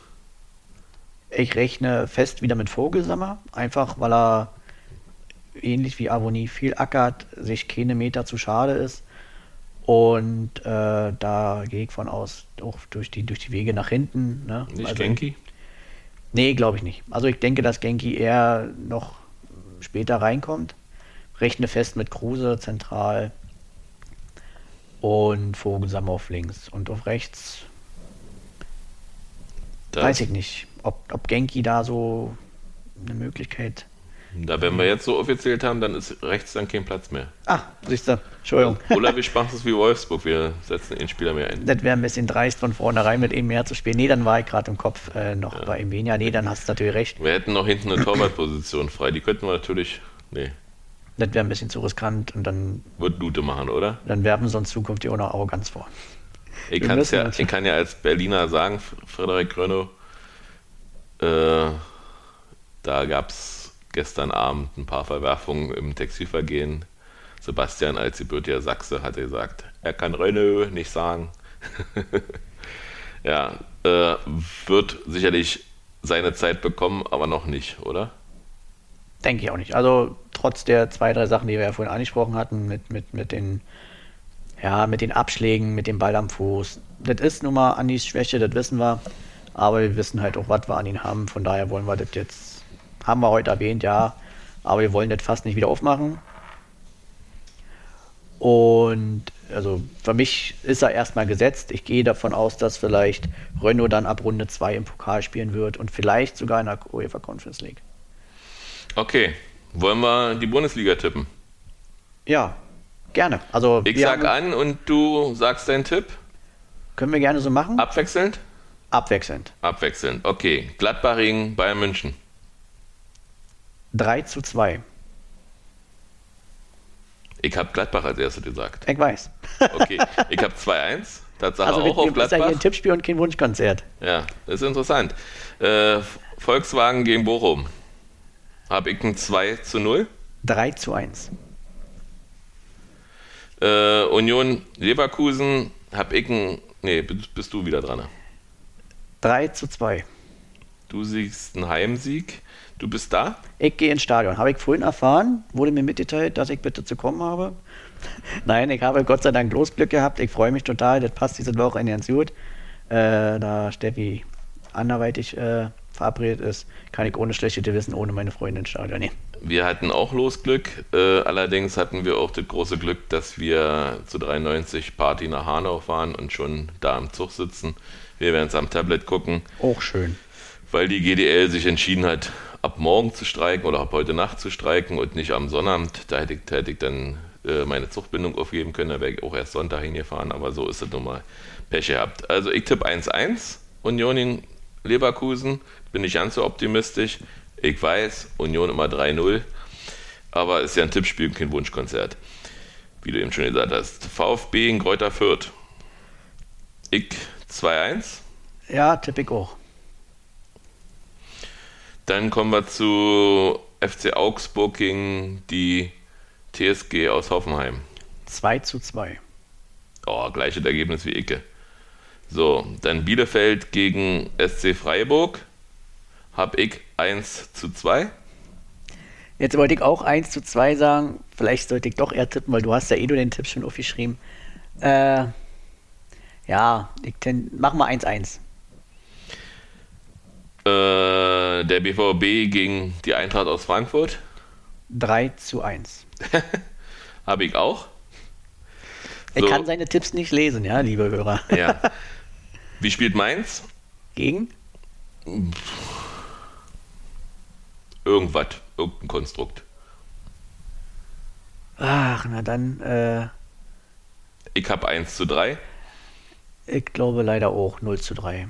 Ich rechne fest wieder mit Vogelsammer, einfach weil er ähnlich wie Avonie viel ackert, sich keine Meter zu schade ist. Und äh, da gehe ich von aus, auch durch die, durch die Wege nach hinten. Ne? Nicht also, Genki? Nee, glaube ich nicht. Also ich denke, dass Genki eher noch später reinkommt. Rechne fest mit Kruse zentral und Vogelsam auf links. Und auf rechts das weiß ich nicht, ob, ob Genki da so eine Möglichkeit da, wenn wir jetzt so offiziell haben, dann ist rechts dann kein Platz mehr. Ah, siehst du, Entschuldigung. Oder wir machen es wie Wolfsburg, wir setzen den Spieler mehr ein. Das wäre ein bisschen dreist von vornherein mit ihm mehr zu spielen. Nee, dann war ich gerade im Kopf äh, noch ja. bei ihm weniger. Nee, dann hast du natürlich recht. Wir hätten noch hinten eine Torwartposition frei, die könnten wir natürlich, nee. Das wäre ein bisschen zu riskant und dann... Wird Lute machen, oder? Dann werfen sie uns zukünftig auch noch Arroganz vor. Ich, ja, ich kann ja als Berliner sagen, Frederik Grönow, äh, da gab es gestern Abend ein paar Verwerfungen im Textilvergehen. Sebastian als gebürtiger Sachse hatte gesagt, er kann Renault nicht sagen. ja, äh, wird sicherlich seine Zeit bekommen, aber noch nicht, oder? Denke ich auch nicht. Also trotz der zwei, drei Sachen, die wir ja vorhin angesprochen hatten, mit, mit, mit den ja, mit den Abschlägen, mit dem Ball am Fuß. Das ist nun mal Andis Schwäche, das wissen wir. Aber wir wissen halt auch, was wir an ihn haben. Von daher wollen wir das jetzt haben wir heute erwähnt, ja. Aber wir wollen das fast nicht wieder aufmachen. Und also für mich ist er erstmal gesetzt. Ich gehe davon aus, dass vielleicht Renault dann ab Runde 2 im Pokal spielen wird und vielleicht sogar in der UEFA Conference League. Okay, wollen wir die Bundesliga tippen? Ja, gerne. Also ich sag an und du sagst deinen Tipp. Können wir gerne so machen. Abwechselnd? Abwechselnd. Abwechselnd. Okay, Gladbach gegen Bayern München. 3 zu 2. Ich habe Gladbach als erstes gesagt. Ich weiß. Okay, ich habe 2-1. Tatsache also auch auf Gladbach. ist ja hier ein Tippspiel und kein Wunschkonzert. Ja, das ist interessant. Äh, Volkswagen gegen Bochum. Habe ich ein 2 zu 0? 3 zu 1. Äh, Union Leverkusen habe ich ein. Nee, bist du wieder dran. 3 zu 2. Du siehst einen Heimsieg. Du bist da? Ich gehe ins Stadion. Habe ich vorhin erfahren, wurde mir mitgeteilt, dass ich bitte zu kommen habe. Nein, ich habe Gott sei Dank Losglück gehabt. Ich freue mich total. Das passt diese Woche in ganz gut. Äh, da Steffi anderweitig äh, verabredet ist, kann ich ohne schlechte Wissen, ohne meine Freundin ins Stadion nehmen. Wir hatten auch Losglück. Äh, allerdings hatten wir auch das große Glück, dass wir zu 93 Party nach Hanau fahren und schon da im Zug sitzen. Wir werden es am Tablet gucken. Auch schön. Weil die GDL sich entschieden hat, ab morgen zu streiken oder ab heute Nacht zu streiken und nicht am Sonnabend. Da hätte ich, da hätte ich dann äh, meine Zuchtbindung aufgeben können, da wäre ich auch erst Sonntag hingefahren, aber so ist es nun mal. Pech gehabt. Also ich tippe 1-1, Union in Leverkusen, bin nicht ganz so optimistisch. Ich weiß, Union immer 3-0, aber ist ja ein Tippspiel und kein Wunschkonzert, wie du eben schon gesagt hast. VfB in Kräuter Fürth. Ich 2-1. Ja, tippe ich auch. Dann kommen wir zu FC Augsburg gegen die TSG aus Hoffenheim. 2 zu 2. Oh, gleiches Ergebnis wie Icke. So, dann Bielefeld gegen SC Freiburg. Hab ich 1 zu 2. Jetzt wollte ich auch 1 zu 2 sagen. Vielleicht sollte ich doch eher tippen, weil du hast ja eh nur den Tipp schon aufgeschrieben. Äh, ja, ich ten, mach mal 1-1. Äh, der BVB gegen die Eintracht aus Frankfurt. 3 zu 1. Habe ich auch. So. Er kann seine Tipps nicht lesen, ja, liebe Hörer. Ja. Wie spielt Mainz? Gegen? Irgendwas, irgendein Konstrukt. Ach, na dann. Äh, ich habe 1 zu 3. Ich glaube leider auch 0 zu 3.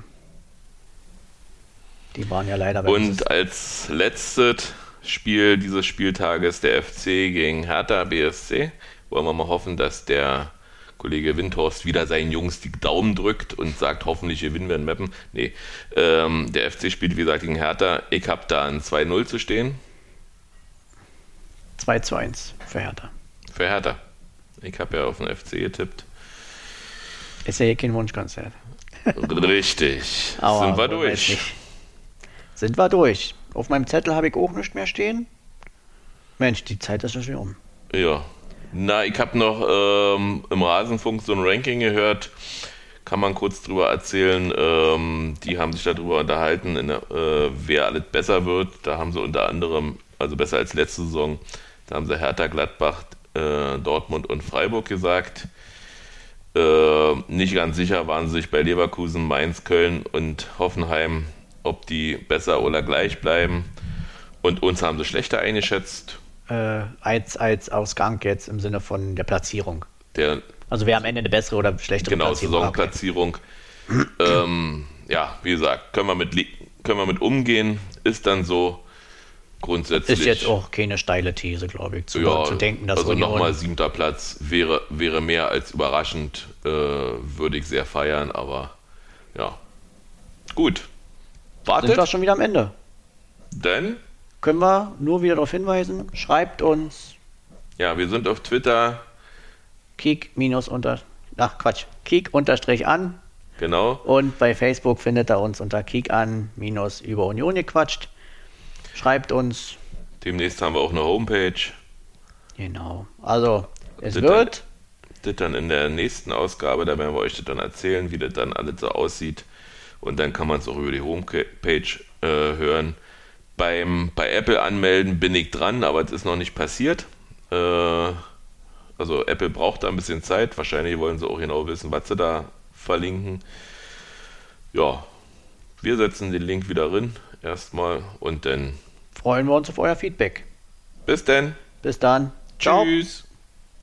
Die waren ja leider bei Und als letztes Spiel dieses Spieltages der FC gegen Hertha BSC. Wollen wir mal hoffen, dass der Kollege Windhorst wieder seinen Jungs die Daumen drückt und sagt, hoffentlich gewinnen wir in Mappen. Nee, ähm, der FC spielt wie gesagt gegen Hertha. Ich habe da ein 2-0 zu stehen. 2 zu 1 für Hertha. Für Hertha. Ich habe ja auf den FC getippt. Ist ja hier kein Wunschkonzert. Richtig. Aber Sind wir durch. Sind wir durch. Auf meinem Zettel habe ich auch nichts mehr stehen. Mensch, die Zeit ist ja schon um. Ja. Na, ich habe noch ähm, im Rasenfunk so ein Ranking gehört. Kann man kurz drüber erzählen. Ähm, die haben sich darüber unterhalten, der, äh, wer alles besser wird. Da haben sie unter anderem, also besser als letzte Saison, da haben sie Hertha, Gladbach, äh, Dortmund und Freiburg gesagt. Äh, nicht ganz sicher waren sie sich bei Leverkusen, Mainz, Köln und Hoffenheim ob die besser oder gleich bleiben. Und uns haben sie schlechter eingeschätzt. Äh, als, als Ausgang jetzt im Sinne von der Platzierung. Der, also wer am Ende eine bessere oder schlechtere genau, Platzierung Saisonplatzierung. ähm, ja, wie gesagt, können wir, mit, können wir mit umgehen. Ist dann so grundsätzlich. Ist jetzt auch keine steile These, glaube ich, zu, ja, zu denken, dass Also nochmal siebter Platz wäre, wäre mehr als überraschend. Äh, würde ich sehr feiern, aber ja. Gut, Wartet. Sind wir schon wieder am Ende. Denn? Können wir nur wieder darauf hinweisen, schreibt uns. Ja, wir sind auf Twitter. Kick minus unter. Ach Quatsch. Kick unterstrich an. Genau. Und bei Facebook findet er uns unter Kick an minus über Union gequatscht. Schreibt uns. Demnächst haben wir auch eine Homepage. Genau. Also, es das wird. Dann, das dann in der nächsten Ausgabe, da werden wir euch das dann erzählen, wie das dann alles so aussieht und dann kann man es auch über die Homepage äh, hören. Beim, bei Apple anmelden bin ich dran, aber es ist noch nicht passiert. Äh, also Apple braucht da ein bisschen Zeit. Wahrscheinlich wollen sie auch genau wissen, was sie da verlinken. Ja, wir setzen den Link wieder rein erstmal und dann freuen wir uns auf euer Feedback. Bis dann. Bis dann. Ciao. Tschüss.